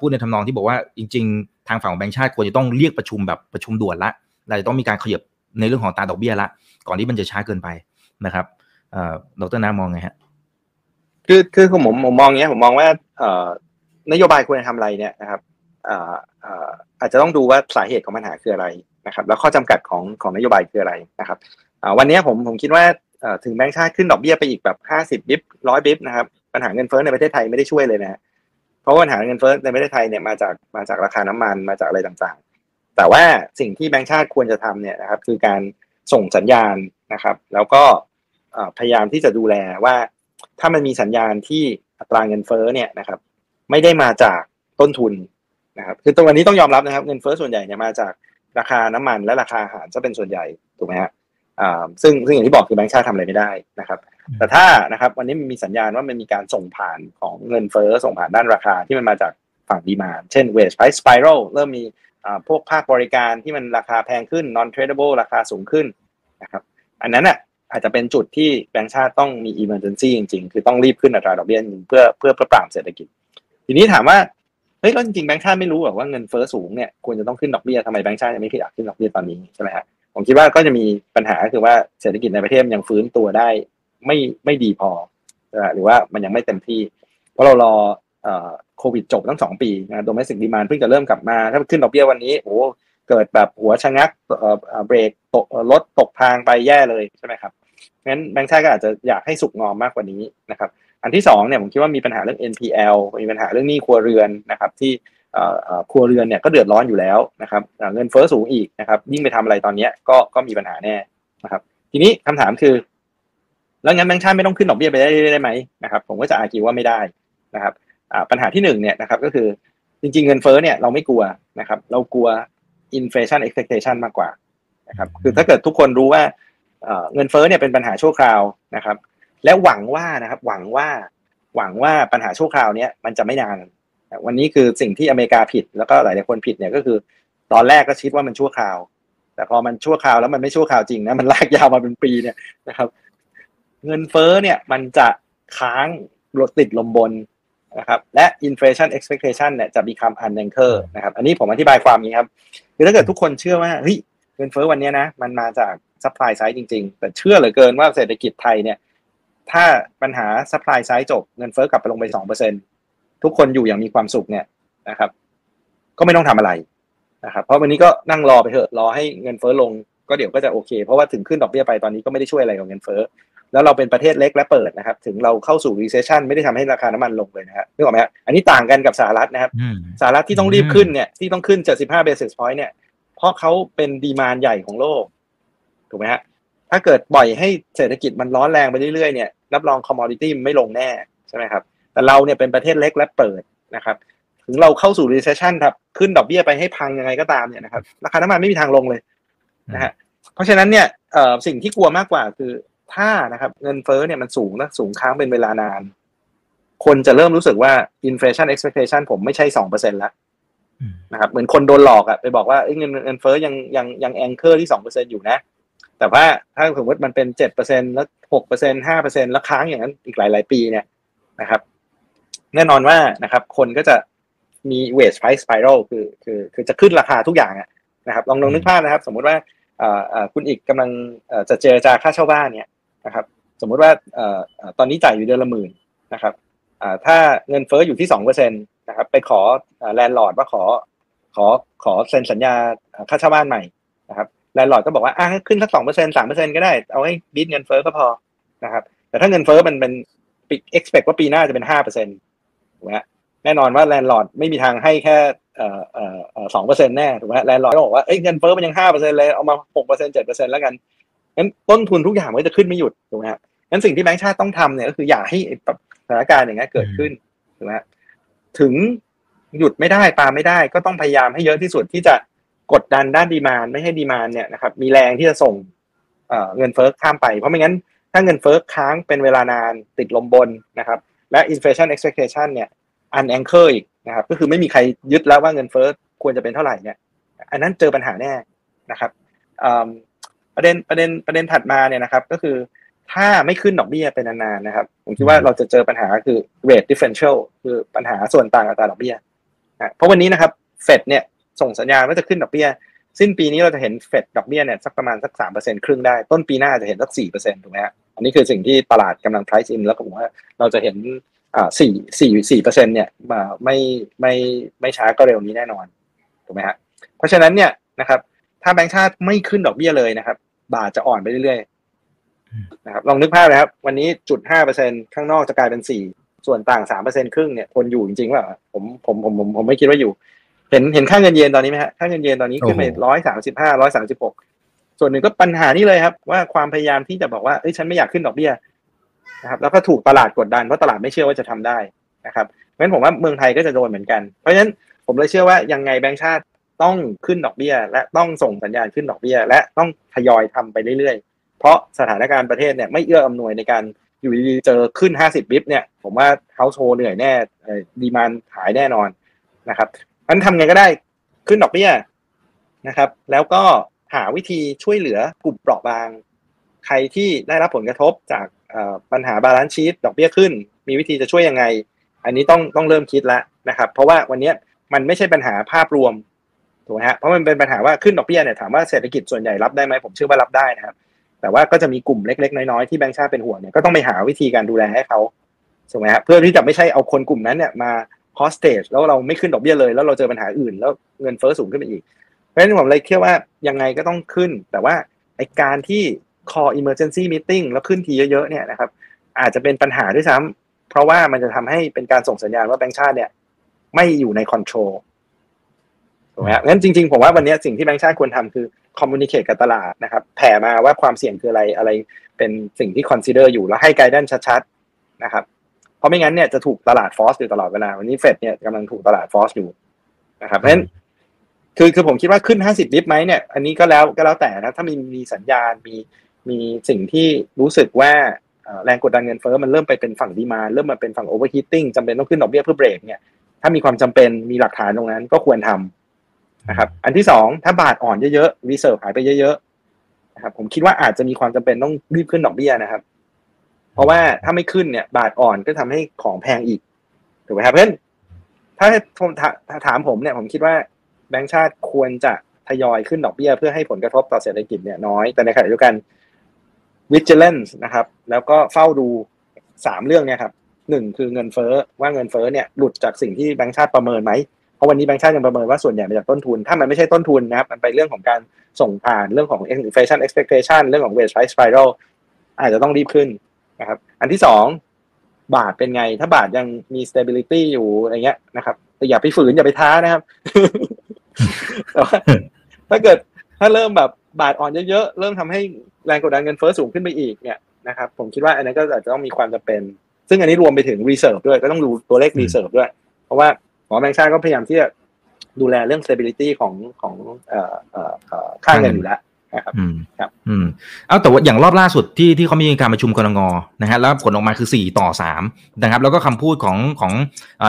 พูดในทำนองที่บอกว่าจริง ๆ ทางฝั่งของแบงก์ชาติควรจะต้องเรียกประชุมแบบประชุมด่วนละเราจะต้องมีการขยับในเรื่องของตาดอกเบี้ยละ ก่อนที่มันจะช้าเกินไปนะครับดรน้ามองไงฮะคือคือผมผมมองเงี้ยผมมองว่านโยบายควรจะทำอะไรเนี่ยนะครับอาจจะต้องดูว่าสาเหตุของปัญหาคืออะไรนะครับ แล้วข้อจำกัดของของนโยบายคืออะไรนะครับวันนี้ผมผมคิดว่าถึงแบงค์ชาติขึ้นดอกเบี้ยไปอีกแบบห้าสิบบิบร้อยบิบนะครับ ปัญหาเงินเฟ้อในประเทศไทยไม่ได้ช่วยเลยนะเพราะปัญหาเงินเฟ้อในประเทศไทยเนี่ยมาจากมาจากราคาน้ำมันมาจากอะไรต่างๆ แต่ว่าสิ่งที่แบงค์ชาติควรจะทำเนี่ยนะครับ คือการส่งสัญญาณนะครับ แล้วก็พยายามที่จะดูแลว่า ถ้ามันมีสัญญาณที่อัตราเงินเฟ้อเนี่ยนะครับ ไม่ได้มาจากต้นทุนนะครับ คือตรงนี้ต้องยอมรับนะครับเงินเฟ้อส่วนใหญ่เนี่ยมาจากราคาน้ำมันและราคาอาหารจะเป็นส่วนใหญ่ถูกไหมฮะซึ่งซึ่งอย่างที่บอกคือแบงค์ชาติทำอะไรไม่ได้นะครับ แต่ถ้านะครับวันนี้มันมีสัญญาณว่ามันมีการส่งผ่านของเงินเฟ้อส่งผ่านด้านราคาที่มันมาจากฝั่งดีมาเช่น wage price spiral เริ่มมีพวกภาคบริการที่มันราคาแพงขึ้น non tradable ราคาสูงขึ้นนะครับอันนั้นอะอาจจะเป็นจุดที่แบงก์ชาติต้องมี emergency จริงๆ คือต้องรีบขึ้นอัตราดอกเบี้ยเพื่อเพื่อเพื่อปราบเศรษฐกิจ ทีนี้ถามว่าเฮ้ยแล้วจริงๆแบงก์ชาติไม่รู้หรอว่าเงินเฟ้อสูงเนี่ยควรจะต้องขึ้นดอกเบี้ยทำไมแบงก์ชาติยังไม่อยากขึ้นดอกเบี้ยตอนนี้ใช่ไหมฮะผมคิดว่าก็จะมีปัญหาคือว่าเศรษฐกิจในประเทศยังฟื้นตัวได้ ไม่ไม่ดีพอหรือว่ามันยังไม่เต็มที่ เพราะเรารอโควิดจบตั้งสองปีนะโดเมสิกดีมานเพิ่งจะเริ่มกลับมาถ้าขึ้นดอกเบี้ยวันนี้โอ้เกิดแบบหัวชะงักเบรกตกรถตกทางไปแย่เลยใช่ไหมครับงั้นแบงค์ชาติก็อาจจะอยากให้สุกงอมมากกว่านี้นะครับ อันที่สองเนี่ยผมคิดว่ามีปัญหาเรื่อง NPL มีปัญหาเรื่องหนี้ครัวเรือนนะครับ ที่ครัวเรือนเนี่ยก็เดือดร้อนอยู่แล้วนะครับเงินเฟ้อสูงอีกนะครับ ยิ่งไปทำอะไรตอนนี้ก็ก็มีปัญหาแน่นะครับ ทีนี้คำถามคือ แล้วงั้นแบงค์ชาติไม่ต้องขึ้นดอกเบี้ยไปได้ได้ไหมนะครับผมก็จะอากิว่าไม่ได้นะครับปัญหาที่หนึ่งเนี่ยนะครับก็คือจริงๆเงินเฟ้อเนี่ยเราไม่กลัวนะครับเรากลัว inflation expectation มากกว่านะครับคือถ้าเกิดทุกคนรู้ว่าเงินเฟ้อเนี่ยเป็นปัญหาชั่วคราวนะครับ และหวังว่านะครับหวังว่าหวังว่าปัญหาชั่วคราวเนี้ยมันจะไม่นาน วันนี้คือสิ่งที่อเมริกาผิดแล้วก็หลายๆคนผิดเนี่ยก็คือ ตอนแรกก็คิดว่ามันชั่วคราว แต่พอมันชั่วคราวแล้วมันไม่ชั่วคราวจริงนะมันลากยาวมาเป็นปีเนี่ยนะครับ เงินเฟ้อเนี่ยมันจะค้างรถติดลมบนนะครับและ inflation expectation เนี่ยจะ become unanchor นะครับอันนี้ผมอธิบายความนี้ครับคือถ้าเกิดทุกคนเชื่อว่าเฮ้ยเงินเฟ้อวันนี้นะมันมาจาก supply side จริง ๆ แต่เชื่อเหลือเกินว่าเศรษฐกิจไทยเนี่ยถ้าปัญหา supply side จบเงินเฟ้อกลับไปลงไปสองเปอร์เซ็นทุกคนอยู่อย่างมีความสุขเนี่ยนะครับ ก็ไม่ต้องทำอะไรนะครับเพราะวันนี้ก็นั่งรอไปเถอะรอให้เงินเฟ้อลงก็เดี๋ยวก็จะโอเค เพราะว่าถึงขึ้นดอกเบี้ยไปตอนนี้ก็ไม่ได้ช่วยอะไรกับเงินเฟ้อ แล้วเราเป็นประเทศเล็กและเปิดนะครับ ถึงเราเข้าสู่ recession ไม่ได้ทำให้ราคาน้ำมันลงเลยนะครับนึกออกไหมครับอันนี้ต่างกันกับสหรัฐนะครับสหรัฐที่ต้องรีบขึ้นเนี่ยที่ต้องขึ้น 75 basis point เนี่ย เพราะเขาเป็นดีมานใหญ่ของโลก ถูกไหมฮะถ้าเกิดปล่อยให้เศรษฐกิจมันร้อนแรงไปเรื่อยๆเนี่ยรับรอง commodity ไม่ลงแน่ใช่ไหมครับ แต่เราเนี่ยเป็นประเทศเล็กและเปิดนะครับ ถึงเราเข้าสู่ recession ครับ ขึ้นดอกเบี้ยไปให้พังยังไงก็ตามเนี่ยนะครับราคาน้ำมันไม่มีทางลงเลยนะฮะเพราะฉะนั้นเนี่ยสิ่งที่กลัวมากกว่าคือ ถ้านะครับ เงินเฟ้อเนี่ยมันสูงนะสูงค้างเป็นเวลานาน คนจะเริ่มรู้สึกว่า inflation expectation ผมไม่ใช่สองเปอร์เซ็นต์ละนะครับ เหมือนคนโดนหลอกอะไปบอกว่าเงินเงินเฟ้อยังยังยังแองเกอร์ที่สองเปอร์เซ็นอยู่นะ แต่ว่าถ้าสมมติมันเป็นเจ็ดเปอร์เซ็นแล้วหกเปอร์เซ็นห้าเปอร์เซ็นแล้วค้างอย่างนั้นอีกหลายหลายปีเนี่ยนะครับ แน่นอนว่านะครับ คนก็จะมี wage price spiral คือคือคือจะขึ้นราคาทุกอย่างนะครับ ลองลองนึกภาพนะครับ สมมุติว่าคุณอีกกำลังจะเจรจาค่าเช่าบ้านเนี่ย นะครับ สมมุติว่าตอนนี้จ่ายอยู่เดือนละหมื่นนะครับถ้าเงินเฟ้ออยู่ที่สองเปอร์เซ็นตนะครับ ไปขอ landlord ว่าขอขอขอเซ็นสัญญาค่าเช่าบ้านใหม่นะครับ landlord ก็บอกว่าอะขึ้นสักสองเปอร์เซ็นสามเปอร์เซ็นก็ได้ เอาให้ beat เงินเฟ้อก็พอนะครับ แต่ถ้าเงินเฟ้อมันเป็น expect ว่าปีหน้าจะเป็นห้าเปอร์เซ็นต์ถูกไหมแน่นอนว่า landlord ไม่มีทางให้แค่สองเปอร์เซ็นต์แน่ถูกไหม landlord ก็บอกว่าเอ้ยเงินเฟ้อมันยังห้าเปอร์เซ็นต์เลยเอามาหกเปอร์เซ็นต์เจ็ดเปอร์เซ็นต์แล้วกัน งั้นต้นทุนทุกอย่างมันจะขึ้นไม่หยุดถูกไหมครับงั้นสิ่งที่แบงค์ชาติต้องทำเนี่ยก็คืออย่าให้สถานการณ์อย่างนี้เกิดขึ้นถูกไหมถึงหยุดไม่ได้ปาไม่ได้ ก็ต้องพยายามให้เยอะที่สุดที่จะกดดันด้านดีมานไม่ให้ดีมานเนี่ยนะครับมีแรงที่จะส่งเงินเฟ้อข้ามไป เพราะไม่งั้นถ้าเงินเฟ้อค้างเป็นเวลานานติดลมบนนะครับ และ inflation expectation เนี่ย unanchor อีกนะครับ ก็คือไม่มีใครยึดแล้วว่าเงินเฟ้อควรจะเป็นเท่าไหร่เนี่ย อันนั้นเจอปัญหาแน่นะครับ ประเด็นประเด็นประเด็นถัดมาเนี่ยนะครับ ก็คือถ้าไม่ขึ้นดอกเบี้ยเป็นนานๆนะครับ ผมคิดว่าเราจะเจอปัญหาคือ rate differential คือปัญหาส่วนต่างอัตราดอกเบี้ยเพราะวันนี้นะครับเฟดเนี่ยส่งสัญญาณว่าจะขึ้นดอกเบี้ย สิ้นปีนี้เราจะเห็นเฟดดอกเบี้ยเนี่ยสักประมาณสักสามเปอร์เซ็นครึ่งได้ ต้นปีหน้าจะเห็นสักสี่เปอร์เซ็นถูกไหมฮะอันนี้คือสิ่งที่ตลาดกำลัง price in แล้วผมว่าเราจะเห็นอ่าสี่สี่สี่เปอร์เซ็นเนี่ยมาไม่ไม่ไม่ช้าก็เร็วนี้แน่นอนถูกไหมฮะเพราะฉะนั้นเนี่ยนะครับ ถ้าแบงก์ชาติไม่ขึ้นดอกเบี้ยเลยนะครับ บาทจะอ่อนไปเรื่อยๆนะครับลองนึกภาพนะครับ วันนี้จุดห้าเปอร์เซ็นข้างนอกจะกลายเป็นสี่ส่วนต่างสามเปอร์เซ็นครึ่งเนี่ยคนอยู่จริงๆว่าผมผมผมผมผมไม่คิดว่าอยู่ เห็นเห็นค่าเงินเยนตอนนี้ไหมฮะค่าเงินเยนตอนนี้ขึ้นไปร้อยสามสิบห้าร้อยสามสิบหกส่วนหนึ่งก็ปัญหานี้เลยครับ ว่าความพยายามที่จะบอกว่าเอ้ยฉันไม่อยากขึ้นดอกเบี้ยนะครับ แล้วก็ถูกตลาดกดดันเพราะตลาดไม่เชื่อว่าจะทำได้นะครับเพราะฉะนั้นผมว่าเมืองไทยก็จะโดนเหมือนกันเพราะฉะนั้นผมเลยเชื่อว่ายังไงแบงก์ชาติ ต้องขึ้นดอกเบี้ย และต้องส่งสัญญาณขึ้นดอกเบี้ย และต้องทยอยทำไปเรื่อยๆ เพราะสถานการณ์ประเทศเนี่ยไม่เอื้ออำนวยในการอยู่ดีๆเจอขึ้น 50บิปเนี่ยผมว่าเฮาโฮเหนื่อยแน่ดีมานหายแน่นอนนะครับมันทำไงก็ได้ขึ้นดอกเบี้ยนะครับ แล้วก็หาวิธีช่วยเหลือกลุ่มเปราะบาง ใครที่ได้รับผลกระทบจากปัญหา balance sheet ดอกเบี้ยขึ้น มีวิธีจะช่วยยังไง อันนี้ต้องต้องเริ่มคิดแล้วนะครับ เพราะว่าวันนี้มันไม่ใช่ปัญหาภาพรวม ถูกไหมฮะเพราะมันเป็นปัญหาว่าขึ้นดอกเบี้ยเนี่ยถามว่าเศรษฐกิจส่วนใหญ่รับได้ไหมผมเชื่อว่ารับได้นะครับ แต่ว่าก็จะมีกลุ่มเล็กๆ น้อยๆที่แบงค์ชาติเป็นห่วงเนี่ยก็ต้องไปหาวิธีการดูแลให้เขาถูกไหมฮะเพื่อที่จะไม่ใช่เอาคนกลุ่มนั้นเนี่ยมา hostage แล้วเราไม่ขึ้นดอกเบี้ยเลย แล้วเราเจอปัญหาอื่น แล้วเงินเฟ้อสูงขึ้นไปอีก เพราะฉะนั้นผมเลยเชื่อว่ายังไงก็ต้องขึ้น แต่ว่าไอ้การที่ call emergency meeting แล้วขึ้นทีเยอะๆเนี่ยนะครับ อาจจะเป็นปัญหาด้วยซ้ำเพราะว่ามันจะทำให้เป็นการส่งสัญญาณว่าแบงค์ชาติเนี่ยไม่อยู่ใน control ถูกไหมครับงั้นจริงๆ ผมว่าวันนี้สิ่งที่แบงค์ชาติควรทำคือ communicate กับตลาดนะครับแผ่มาว่าความเสี่ยงคืออะไรอะไรเป็นสิ่งที่ consider อยู่แล้วให้ guidance ชัดๆนะครับเพราะไม่งั้นเนี่ยจะถูกตลาด force อยู่ตลอดเวลาวันนี้เฟดเนี่ยกำลังถูกตลาด force อยู่นะครับเพราะฉะนั้นคือคือผมคิดว่าขึ้น 50 bip ไหมเนี่ย อันนี้ก็แล้วก็แล้วแต่นะถ้ามีมีสัญญาณมีมีสิ่งที่รู้สึกว่าแรงกดดันเงินเฟ้อมันเริ่มไปเป็นฝั่ง demand เริ่มมาเป็นฝั่ง overheating จำเป็นต้องขึ้นดอกเบี้ยเพื่อเบรกเนี่ยถ้ามีความจำเป็นมีหลักฐานตรงนั้นก็ควรทำ นะครับ อันที่สองถ้าบาทอ่อนเยอะๆ reserve หายไปเยอะๆนะครับ ผมคิดว่าอาจจะมีความจำเป็นต้องรีบขึ้นดอกเบี้ยนะครับ เพราะว่าถ้าไม่ขึ้นเนี่ย บาทอ่อนก็ทำให้ของแพงอีกถูกไหมครับเพราะฉะนั้นถ้าผมถามผมเนี่ย ผมคิดว่าแบงก์ชาติควรจะทยอยขึ้นดอกเบี้ย เพื่อให้ผลกระทบต่อเศรษฐกิจเนี่ยน้อย แต่ในขณะเดียวกัน vigilance นะครับ แล้วก็เฝ้าดูสามเรื่องเนี่ยครับหนึ่งคือเงินเฟ้อว่าเงินเฟ้อเนี่ยหลุดจากสิ่งที่แบงก์ชาติประเมินไหม ราะวันนี้แบงก์ชาติยังประเมินว่าส่วนใหญ่มาจากต้นทุน ถ้ามันไม่ใช่ต้นทุนนะครับ มันไปเรื่องของการส่งผ่านเรื่องของ inflation expectation เรื่องของ wage price spiral อาจจะต้องรีบขึ้นนะครับ อันที่สองบาทเป็นไง ถ้าบาทยังมี stability อยู่อะไรเงี้ยนะครับแต่อย่าไปฝืนอย่าไปท้านะครับแต่ว่าถ้าเกิดถ้าเริ่มแบบบาทอ่อนเยอะๆเริ่มทำให้แรงกดดันเงินเฟ้อสูงขึ้นไปอีกเนี่ยนะครับ ผมคิดว่าอันนั้นก็อาจจะต้องมีความจำเป็น ซึ่งอันนี้รวมไปถึง reserve ด้วยก็ต้องดูตัวเลข reserve ด้วย เพราะว่า หมอแบงค์ชาติก็พยายามที่จะดูแลเรื่อง stability ของของเอ่อเอ่อค่าเงินอยู่แล้วนะครับอืมครับ อืมเอาแต่ว่าอย่างรอบล่าสุดที่ที่เขามีการประชุมกนงนะฮะแล้วผลออกมาคือ 4 ต่อ3นะครับ แล้วก็คำพูดของของ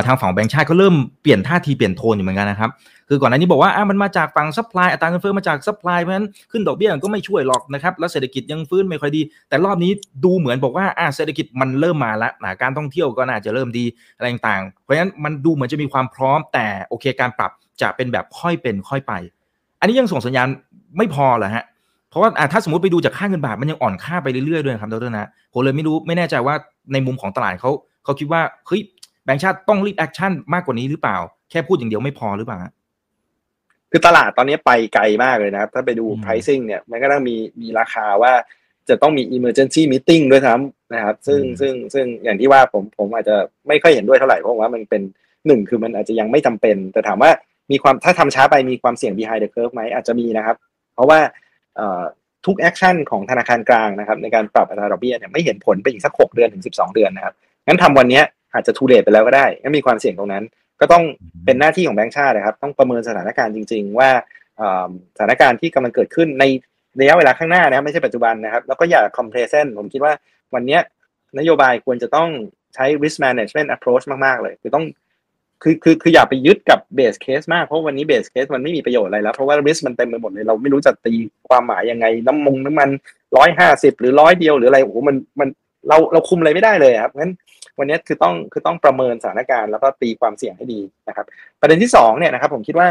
ทางฝั่งแบงค์ชาติก็เริ่มเปลี่ยนท่าทีเปลี่ยนโทนอยู่เหมือนกันนะครับ คือก่อนหน้านี้บอกว่าอ่ามันมาจากฝั่ง supply อัตราเงินเฟ้อมาจาก supply เพราะฉะนั้นขึ้นดอกเบี้ยก็ไม่ช่วยหรอกนะครับแล้วเศรษฐกิจยังฟื้นไม่ค่อยดี แต่รอบนี้ดูเหมือนบอกว่าอ่าเศรษฐกิจมันเริ่มมาแล้วนะการท่องเที่ยวก็น่าจะเริ่มดีอะไรต่างเพราะฉะนั้นมันดูเหมือนจะมีความพร้อมแต่โอเคการปรับจะเป็นแบบค่อยเป็นค่อยไป อันนี้ยังส่งสัญญาณไม่พอเหรอฮะเพราะว่าถ้าสมมติไปดูจากค่าเงินบาทมันยังอ่อนค่าไปเรื่อยๆด้วยครับดรนะผมเลยไม่รู้ไม่แน่ใจว่าในมุมของตลาดเขาเขาคิดว่าเฮ้ยแบงค์ชาติต้องรีบ action มากกว่านี้หรือเปล่า แค่พูดอย่างเดียวไม่พอหรือเปล่า คือตลาดตอนนี้ไปไกลมากเลยนะครับถ้าไปดู pricing เนี่ยมันก็ต้องมีมีราคาว่าจะต้องมี emergency meeting ด้วยซ้ำนะครับ ซึ่งซึ่งซึ่งอย่างที่ว่าผมผมอาจจะไม่ค่อยเห็นด้วยเท่าไหร่เพราะว่ามันเป็นหนึ่งคือมันอาจจะยังไม่จำเป็น แต่ถามว่ามีความถ้าทำช้าไปมีความเสี่ยง behind the curve ไหมอาจจะมีนะครับ เพราะว่าทุก action ของธนาคารกลางนะครับ ในการปรับอัตราดอกเบี้ยเนี่ยไม่เห็นผลไปอีกสักหกเดือนถึงสิบสองเดือนนะครับงั้นทำวันนี้อาจจะ too late ไปแล้วก็ได้งั้นมีความเสี่ยงตรงนั้น ก็ต้องเป็นหน้าที่ของแบงก์ชาตินะครับ ต้องประเมินสถานการณ์จริง ๆ ว่าสถานการณ์ที่กำลังเกิดขึ้นในระยะเวลาข้างหน้านะครับไม่ใช่ปัจจุบันนะครับ แล้วก็อย่า complacent ผมคิดว่าวันนี้นโยบายควรจะต้องใช้ risk management approach มาก ๆ เลย คือต้องคือคือคืออย่าไปยึดกับเบสเคสมาก เพราะวันนี้เบสเคสมันไม่มีประโยชน์อะไรแล้ว เพราะว่าริสมันเต็มไปหมดเลย เราไม่รู้จะตีความหมายยังไง น้ำมงน้ำมันร้อยห้าสิบหรือร้อยเดียวหรืออะไรโอ้โหมันมัน เราเราคุมอะไรไม่ได้เลยครับงั้นวันนี้คือต้องคือต้องประเมินสถานการณ์แล้วก็ตีความเสี่ยงให้ดีนะครับ ประเด็นที่สองเนี่ยนะครับ ผมคิดว่า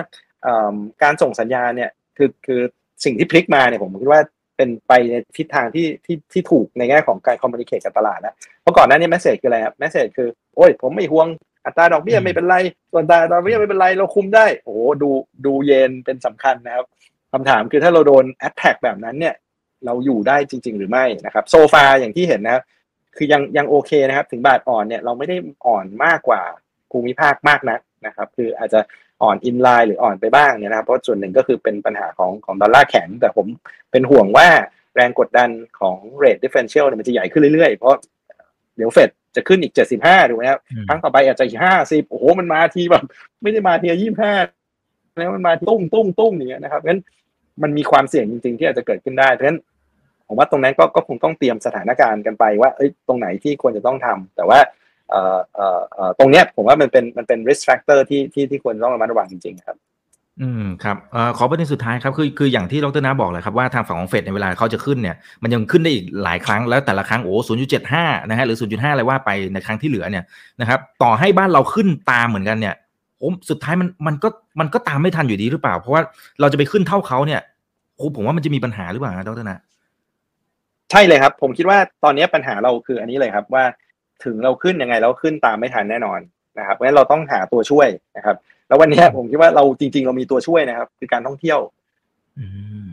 การส่งสัญญาเนี่ยคือคือสิ่งที่พลิกมาเนี่ยผมคิดว่าเป็นไปในทิศทางที่ที่ที่ถูกในแง่ของการ communicate กับตลาดนะเพราะก่อนหน้านี้ message คืออะไรครับ message คือโอ้ยผมไม่ห่วงอัตราดอกเบี้ยไม่เป็นไรส่วนอัตราดอกเบี้ยไม่เป็นไรเราคุมได้โอ้ดูดูเยนเป็นสำคัญนะครับคำถามคือถ้าเราโดน attack แบบนั้นเนี่ยเราอยู่ได้จริง ๆ หรือไม่นะครับ so far อย่างที่เห็นนะครับ คือยังยังโอเคนะครับ ถึงบาทอ่อนเนี่ยเราไม่ได้อ่อนมากกว่าภูมิภาคมากนักนะครับ คืออาจจะอ่อน in line หรืออ่อนไปบ้างเนี่ยนะครับเพราะส่วนหนึ่งก็คือเป็นปัญหาของของดอลลาร์แข็ง แต่ผมเป็นห่วงว่าแรงกดดันของ rate differential เนี่ยมันจะใหญ่ขึ้นเรื่อยๆ เพราะเดี๋ยวเฟดจะขึ้นอีกเจ็ดสิบห้าถูกไหมครับครั้งต่อไปอาจจะอีกห้าสิบโอ้โหมันมาทีแบบไม่ได้มาทียี่ห้าแล้วมันมาตุ้งตุ้งตุ้งอย่างเงี้ยนะครับงั้นมันมีความเสี่ยงจริงๆ ที่อาจจะเกิดขึ้นได้เพราะฉะนั้น ผมว่าตรงนั้นก็ก็คงต้องเตรียมสถานการณ์กันไปว่าเอ้ยตรงไหนที่ควรจะต้องทำแต่ว่าตรงเนี้ยผมว่ามันเป็นมันเป็น risk factor ที่ที่ที่ควรต้องระมัดระวังจริงๆครับอืมครับอขอประเด็นสุดท้ายครับคือคืออย่างที่ดรนาบอกเลยครับว่าทางฝั่งของเฟดในเวลาเขาจะขึ้นเนี่ยมันยังขึ้นได้อีกหลายครั้งแล้วแต่ละครั้งโอ้ศูนย์จุดเจ็ดห้านะฮะหรือศูนย์จุดห้าอะไรว่าไปในครั้งที่เหลือเนี่ยนะครับต่อให้บ้านเราขึ้นตามเหมือนกันเนี่ยโอ้สุดท้ายมันมันก็มันก็ตามไม่ทันอยู่ดีหรือเปล่า เพราะว่าเราจะไปขึ้นเท่าเขาเนี่ยโอ้ผมว่ามันจะมีปัญหาหรือเปล่าดรนะ ใช่เลยครับ ผมคิดว่าตอนนี้ปัญหาเราคืออันนี้เลยครับว่าถึงเราขึ้นยังไงเราขึ้นตามไม่ทันแน่นอนนะครับเพราะฉะนั้นเราต้องหาตัวช่วยนะครับ แล้ววันนี้ผมคิดว่าเราจริง ๆ เรามีตัวช่วยนะครับ คือการท่องเที่ยว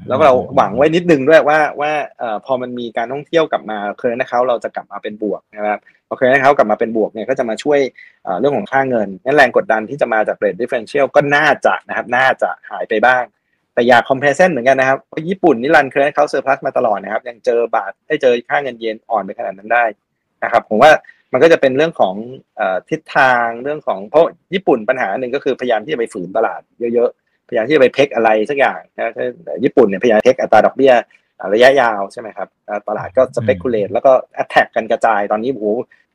แล้วเราหวังไว้นิดนึงด้วยว่าว่าเอ่อพอมันมีการท่องเที่ยวกลับมา CA นะครับเราจะกลับมาเป็นบวกนะครับพอ CA นะครับกลับมาเป็นบวกเนี่ยก็จะมาช่วยเรื่องของค่าเงินนั่นแรงกดดันที่จะมาจาก rate differential ก็น่าจะนะครับ น่าจะหายไปบ้าง แต่อย่า complacent เหมือนกันนะครับเพราะญี่ปุ่นนี่ run CA เขา surplus มาตลอดนะครับ ยังเจอบาทได้เจอค่าเงินเยนอ่อนไปขนาดนั้นได้นะครับ ผมว่ามันก็จะเป็นเรื่องของทิศทางเรื่องของเพราะญี่ปุ่นปัญหาหนึ่งก็คือพยายามที่จะไปฝืนตลาดเยอะๆ พยายามที่จะไปเพ็กอะไรสักอย่างนะญี่ปุ่นเนี่ยพยายามเพ็กอัตราดอกเบี้ยระยะยาวใช่ไหมครับตลาดก็สเปกุเลตแล้วก็แอตแทกกันกระจายตอนนี้โอ้โห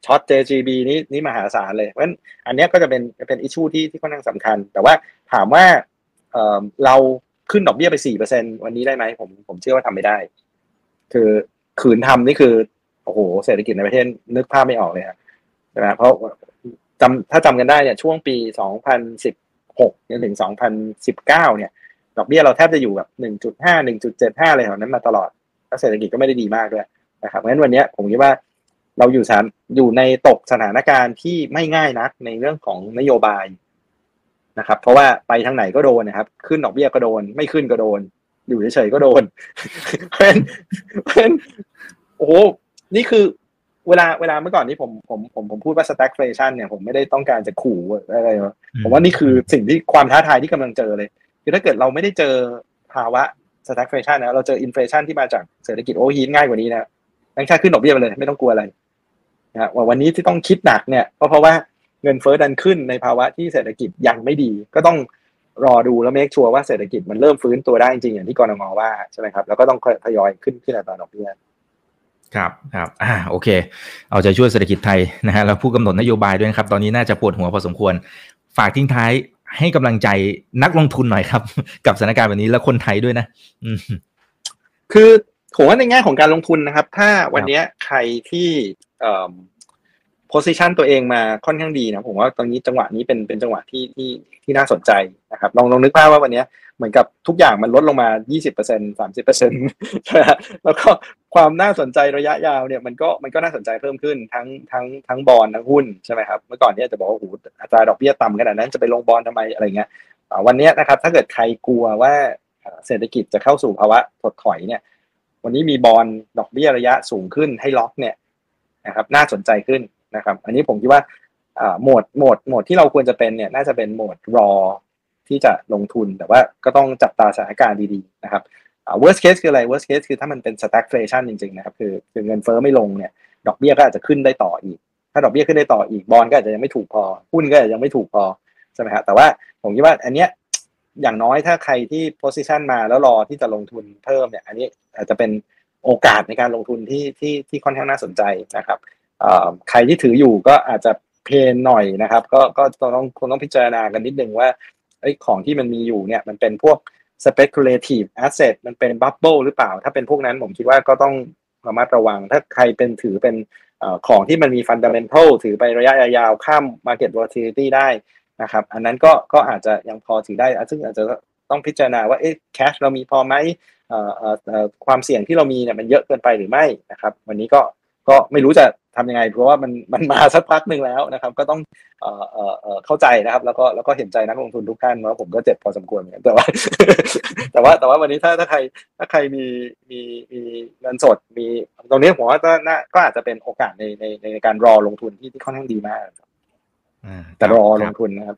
ช็อต JGB นี้นี่มหาศาลเลยเพราะฉะนั้นอันนี้ก็จะเป็นเป็นอิชชูที่ที่ค่อนข้างสำคัญ แต่ว่าถามว่าเรา ขึ้นดอกเบี้ยไปสี่เปอร์เซ็นวันนี้ได้ไหมผมผมเชื่อว่าทำไม่ได้ คือขืนทำนี่คือโอ้โหเศรษฐกิจในประเทศนึกภาพไม่ออกเลยครับใช่ไหมเพราะจำถ้าจำกันได้เนี่ย ช่วงปี2016จนถึง2019เก้าเนี่ย ดอกเบี้ยเราแทบจะอยู่แบบ1.5 1.75อะไรแถวนั้นมาตลอดแล้วเศรษฐกิจก็ไม่ได้ดีมากด้วยนะครับเพราะฉะนั้นวันนี้ผมคิดว่าเราอยู่สถานอยู่ในตกสถานการณ์ที่ไม่ง่ายนักในเรื่องของนโยบาย นะครับ เพราะว่าไปทางไหนก็โดนนะครับ ขึ้นดอกเบี้ยก็โดน ไม่ขึ้นก็โดน อยู่เฉยๆก็โดนเพราะฉะนั้นเพราะฉะนั้นโอ้โหนี่คือเวลาเวลาเมื่อก่อนที่ผมผมผมผมพูดว่า stagflation เนี่ยผมไม่ได้ต้องการจะขู่อะไรหรอกผมว่านี่คือสิ่งที่ความท้าทายที่กำลังเจอเลยคือถ้าเกิดเราไม่ได้เจอภาวะ stagflation นะเราเจอ inflation ที่มาจากเศรษฐกิจโอฮีนง่ายกว่านี้นะแบงค์ชาติขึ้นดอกเบี้ยไปเลย ไม่ต้องกลัวอะไรนะว่าวันนี้ที่ต้องคิดหนักเนี่ยก็เพราะว่า เงินเฟ้อดันขึ้นในภาวะที่เศรษฐกิจยังไม่ดี ก็ต้องรอดูแล้วเมคชัวร์ว่าเศรษฐกิจมันเริ่มฟื้นตัวได้จริงอย่างที่กรงงว่าใช่ไหมครับแล้วก็ต้องทยอยขึ้นขึ้นอัตราดอกเบี้ยครับครับอ่าโอเค เอาใจช่วยเศรษฐกิจไทยนะฮะแล้วผู้กำหนดนโยบายด้วยนะครับ ตอนนี้น่าจะปวดหัวพอสมควร ฝากทิ้งท้ายให้กำลังใจนักลงทุนหน่อยครับ กับสถานการณ์แบบนี้แล้วคนไทยด้วยนะอืคือผมว่าในแง่ของการลงทุนนะครับ ถ้าวันนี้ใครที่ เอ่อ position ตัวเองมาค่อนข้างดีนะผมว่าตอนนี้จังหวะนี้เป็นเป็นจังหวะที่ที่ที่น่าสนใจนะครับลองลองนึกภาพว่าวันนี้เหมือนกับทุกอย่างมันลดลงมา 20% 30%แล้วก็ความน่าสนใจระยะยาวเนี่ยมันก็มันก็น่าสนใจเพิ่มขึ้นทั้งทั้งทั้งบอลทั้งหุ้นใช่ไหมครับเมื่อก่อนเนี่ยจะบอกว่าโอ้โหอัตราดอกเบี้ยต่ำขนาดนั้นจะไปลงบอลทำไมอะไรเงี้ยวันนี้นะครับถ้าเกิดใครกลัวว่าเศรษฐกิจจะเข้าสู่ภาวะถดถอยเนี่ยวันนี้มีบอลดอกเบี้ยระยะสูงขึ้นให้ล็อกเนี่ยนะครับน่าสนใจขึ้น นะครับ อันนี้ผมคิดว่าโหมดโหมดโหมดที่เราควรจะเป็นเนี่ยน่าจะเป็นโหมดรอที่จะลงทุนแต่ว่าก็ต้องจับตาสถานการณ์ดีๆนะครับ worst case คืออะไร worst case คือถ้ามันเป็น stagflation จริงๆนะครับคือคือเงินเฟ้อไม่ลงเนี่ยดอกเบี้ยก็อาจจะขึ้นได้ต่ออีก ถ้าดอกเบี้ยขึ้นได้ต่ออีกบอลก็อาจจะยังไม่ถูกพอหุ้นก็อาจจะยังไม่ถูกพอใช่ไหมครแต่ว่าผมคิดว่าอันเนี้ยอย่างน้อยถ้าใครที่ position มาแล้วรอที่จะลงทุนเพิ่มเนี่ยอันนี้อาจจะเป็นโอกาสในการลงทุนที่ที่ที่ค่อนข้างน่าสนใจนะครับ ใครที่ถืออยู่ก็อาจจะเพนหน่อยนะครับ ก็ก็ต้องคงต้องพิจารณากันนิดนึงว่าไอ้ของที่มันมีอยู่เนี่ยมันเป็นพวก speculative asset มันเป็น bubble หรือเปล่า ถ้าเป็นพวกนั้นผมคิดว่าก็ต้องระมัดระวัง ถ้าใครเป็นถือเป็นของที่มันมี fundamental ถือไประยะยาวข้าม market volatility ได้นะครับ อันนั้นก็ก็อาจจะยังพอถือได้ ซึ่งอาจจะต้องพิจารณาว่าเอ๊ะ cash เรามีพอไหมความเสี่ยงที่เรามีเนี่ยมันเยอะเกินไปหรือไม่นะครับ วันนี้ก็ ก็ไม่รู้จะทำยังไง เพราะว่ามันมันมาสักพักหนึ่งแล้วนะครับ ก็ต้องเอ่อเอ่อเข้าใจนะครับ แล้วก็แล้วก็เห็นใจนักลงทุนทุกท่านว่าผมก็เจ็บพอสมควรเหมือนกันแต่ว่า แต่ว่าแต่ว่าวันนี้ถ้าถ้าใครถ้าใครมีมีมีเงินสดมีตรงนี้ผมว่าก็น่าก็อาจจะเป็นโอกาสในในในการรอลงทุนที่ที่ค่อนข้างดีมากแต่รอลงทุนนะครับ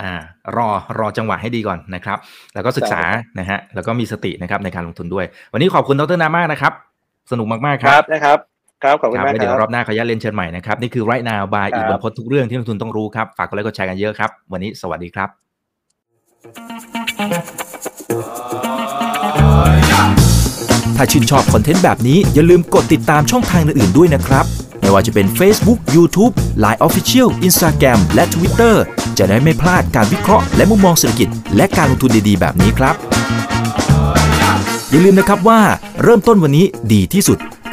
อ่ารอรอจังหวะให้ดีก่อนนะครับ แล้วก็ศึกษานะฮะแล้วก็มีสตินะครับในการลงทุนด้วย วันนี้ขอบคุณดรนามากนะครับ สนุกมากๆครับนะครับ ครับขอบคุณมากครับเดี๋ยวรอบหน้าขออนุญาตเรียนเชิญใหม่นะครับ นี่คือไรนาบายอีกบนพดทุกเรื่องที่นักทุนต้องรู้ครับ ฝากกดไลค์กดแชร์กันเยอะครับ วันนี้สวัสดีครับ ถ้าชื่นชอบคอนเทนต์แบบนี้อย่าลืมกดติดตามช่องทางอื่นๆด้วยนะครับ ไม่ว่าจะเป็น Facebook, YouTube, Line Official, Instagram และ Twitter จะได้ไม่พลาดการวิเคราะห์และมุมมองเศรษฐกิจ และการลงทุนดีๆ แบบนี้ครับ อย่าลืมนะครับว่าเริ่มต้นวันนี้ดีที่สุด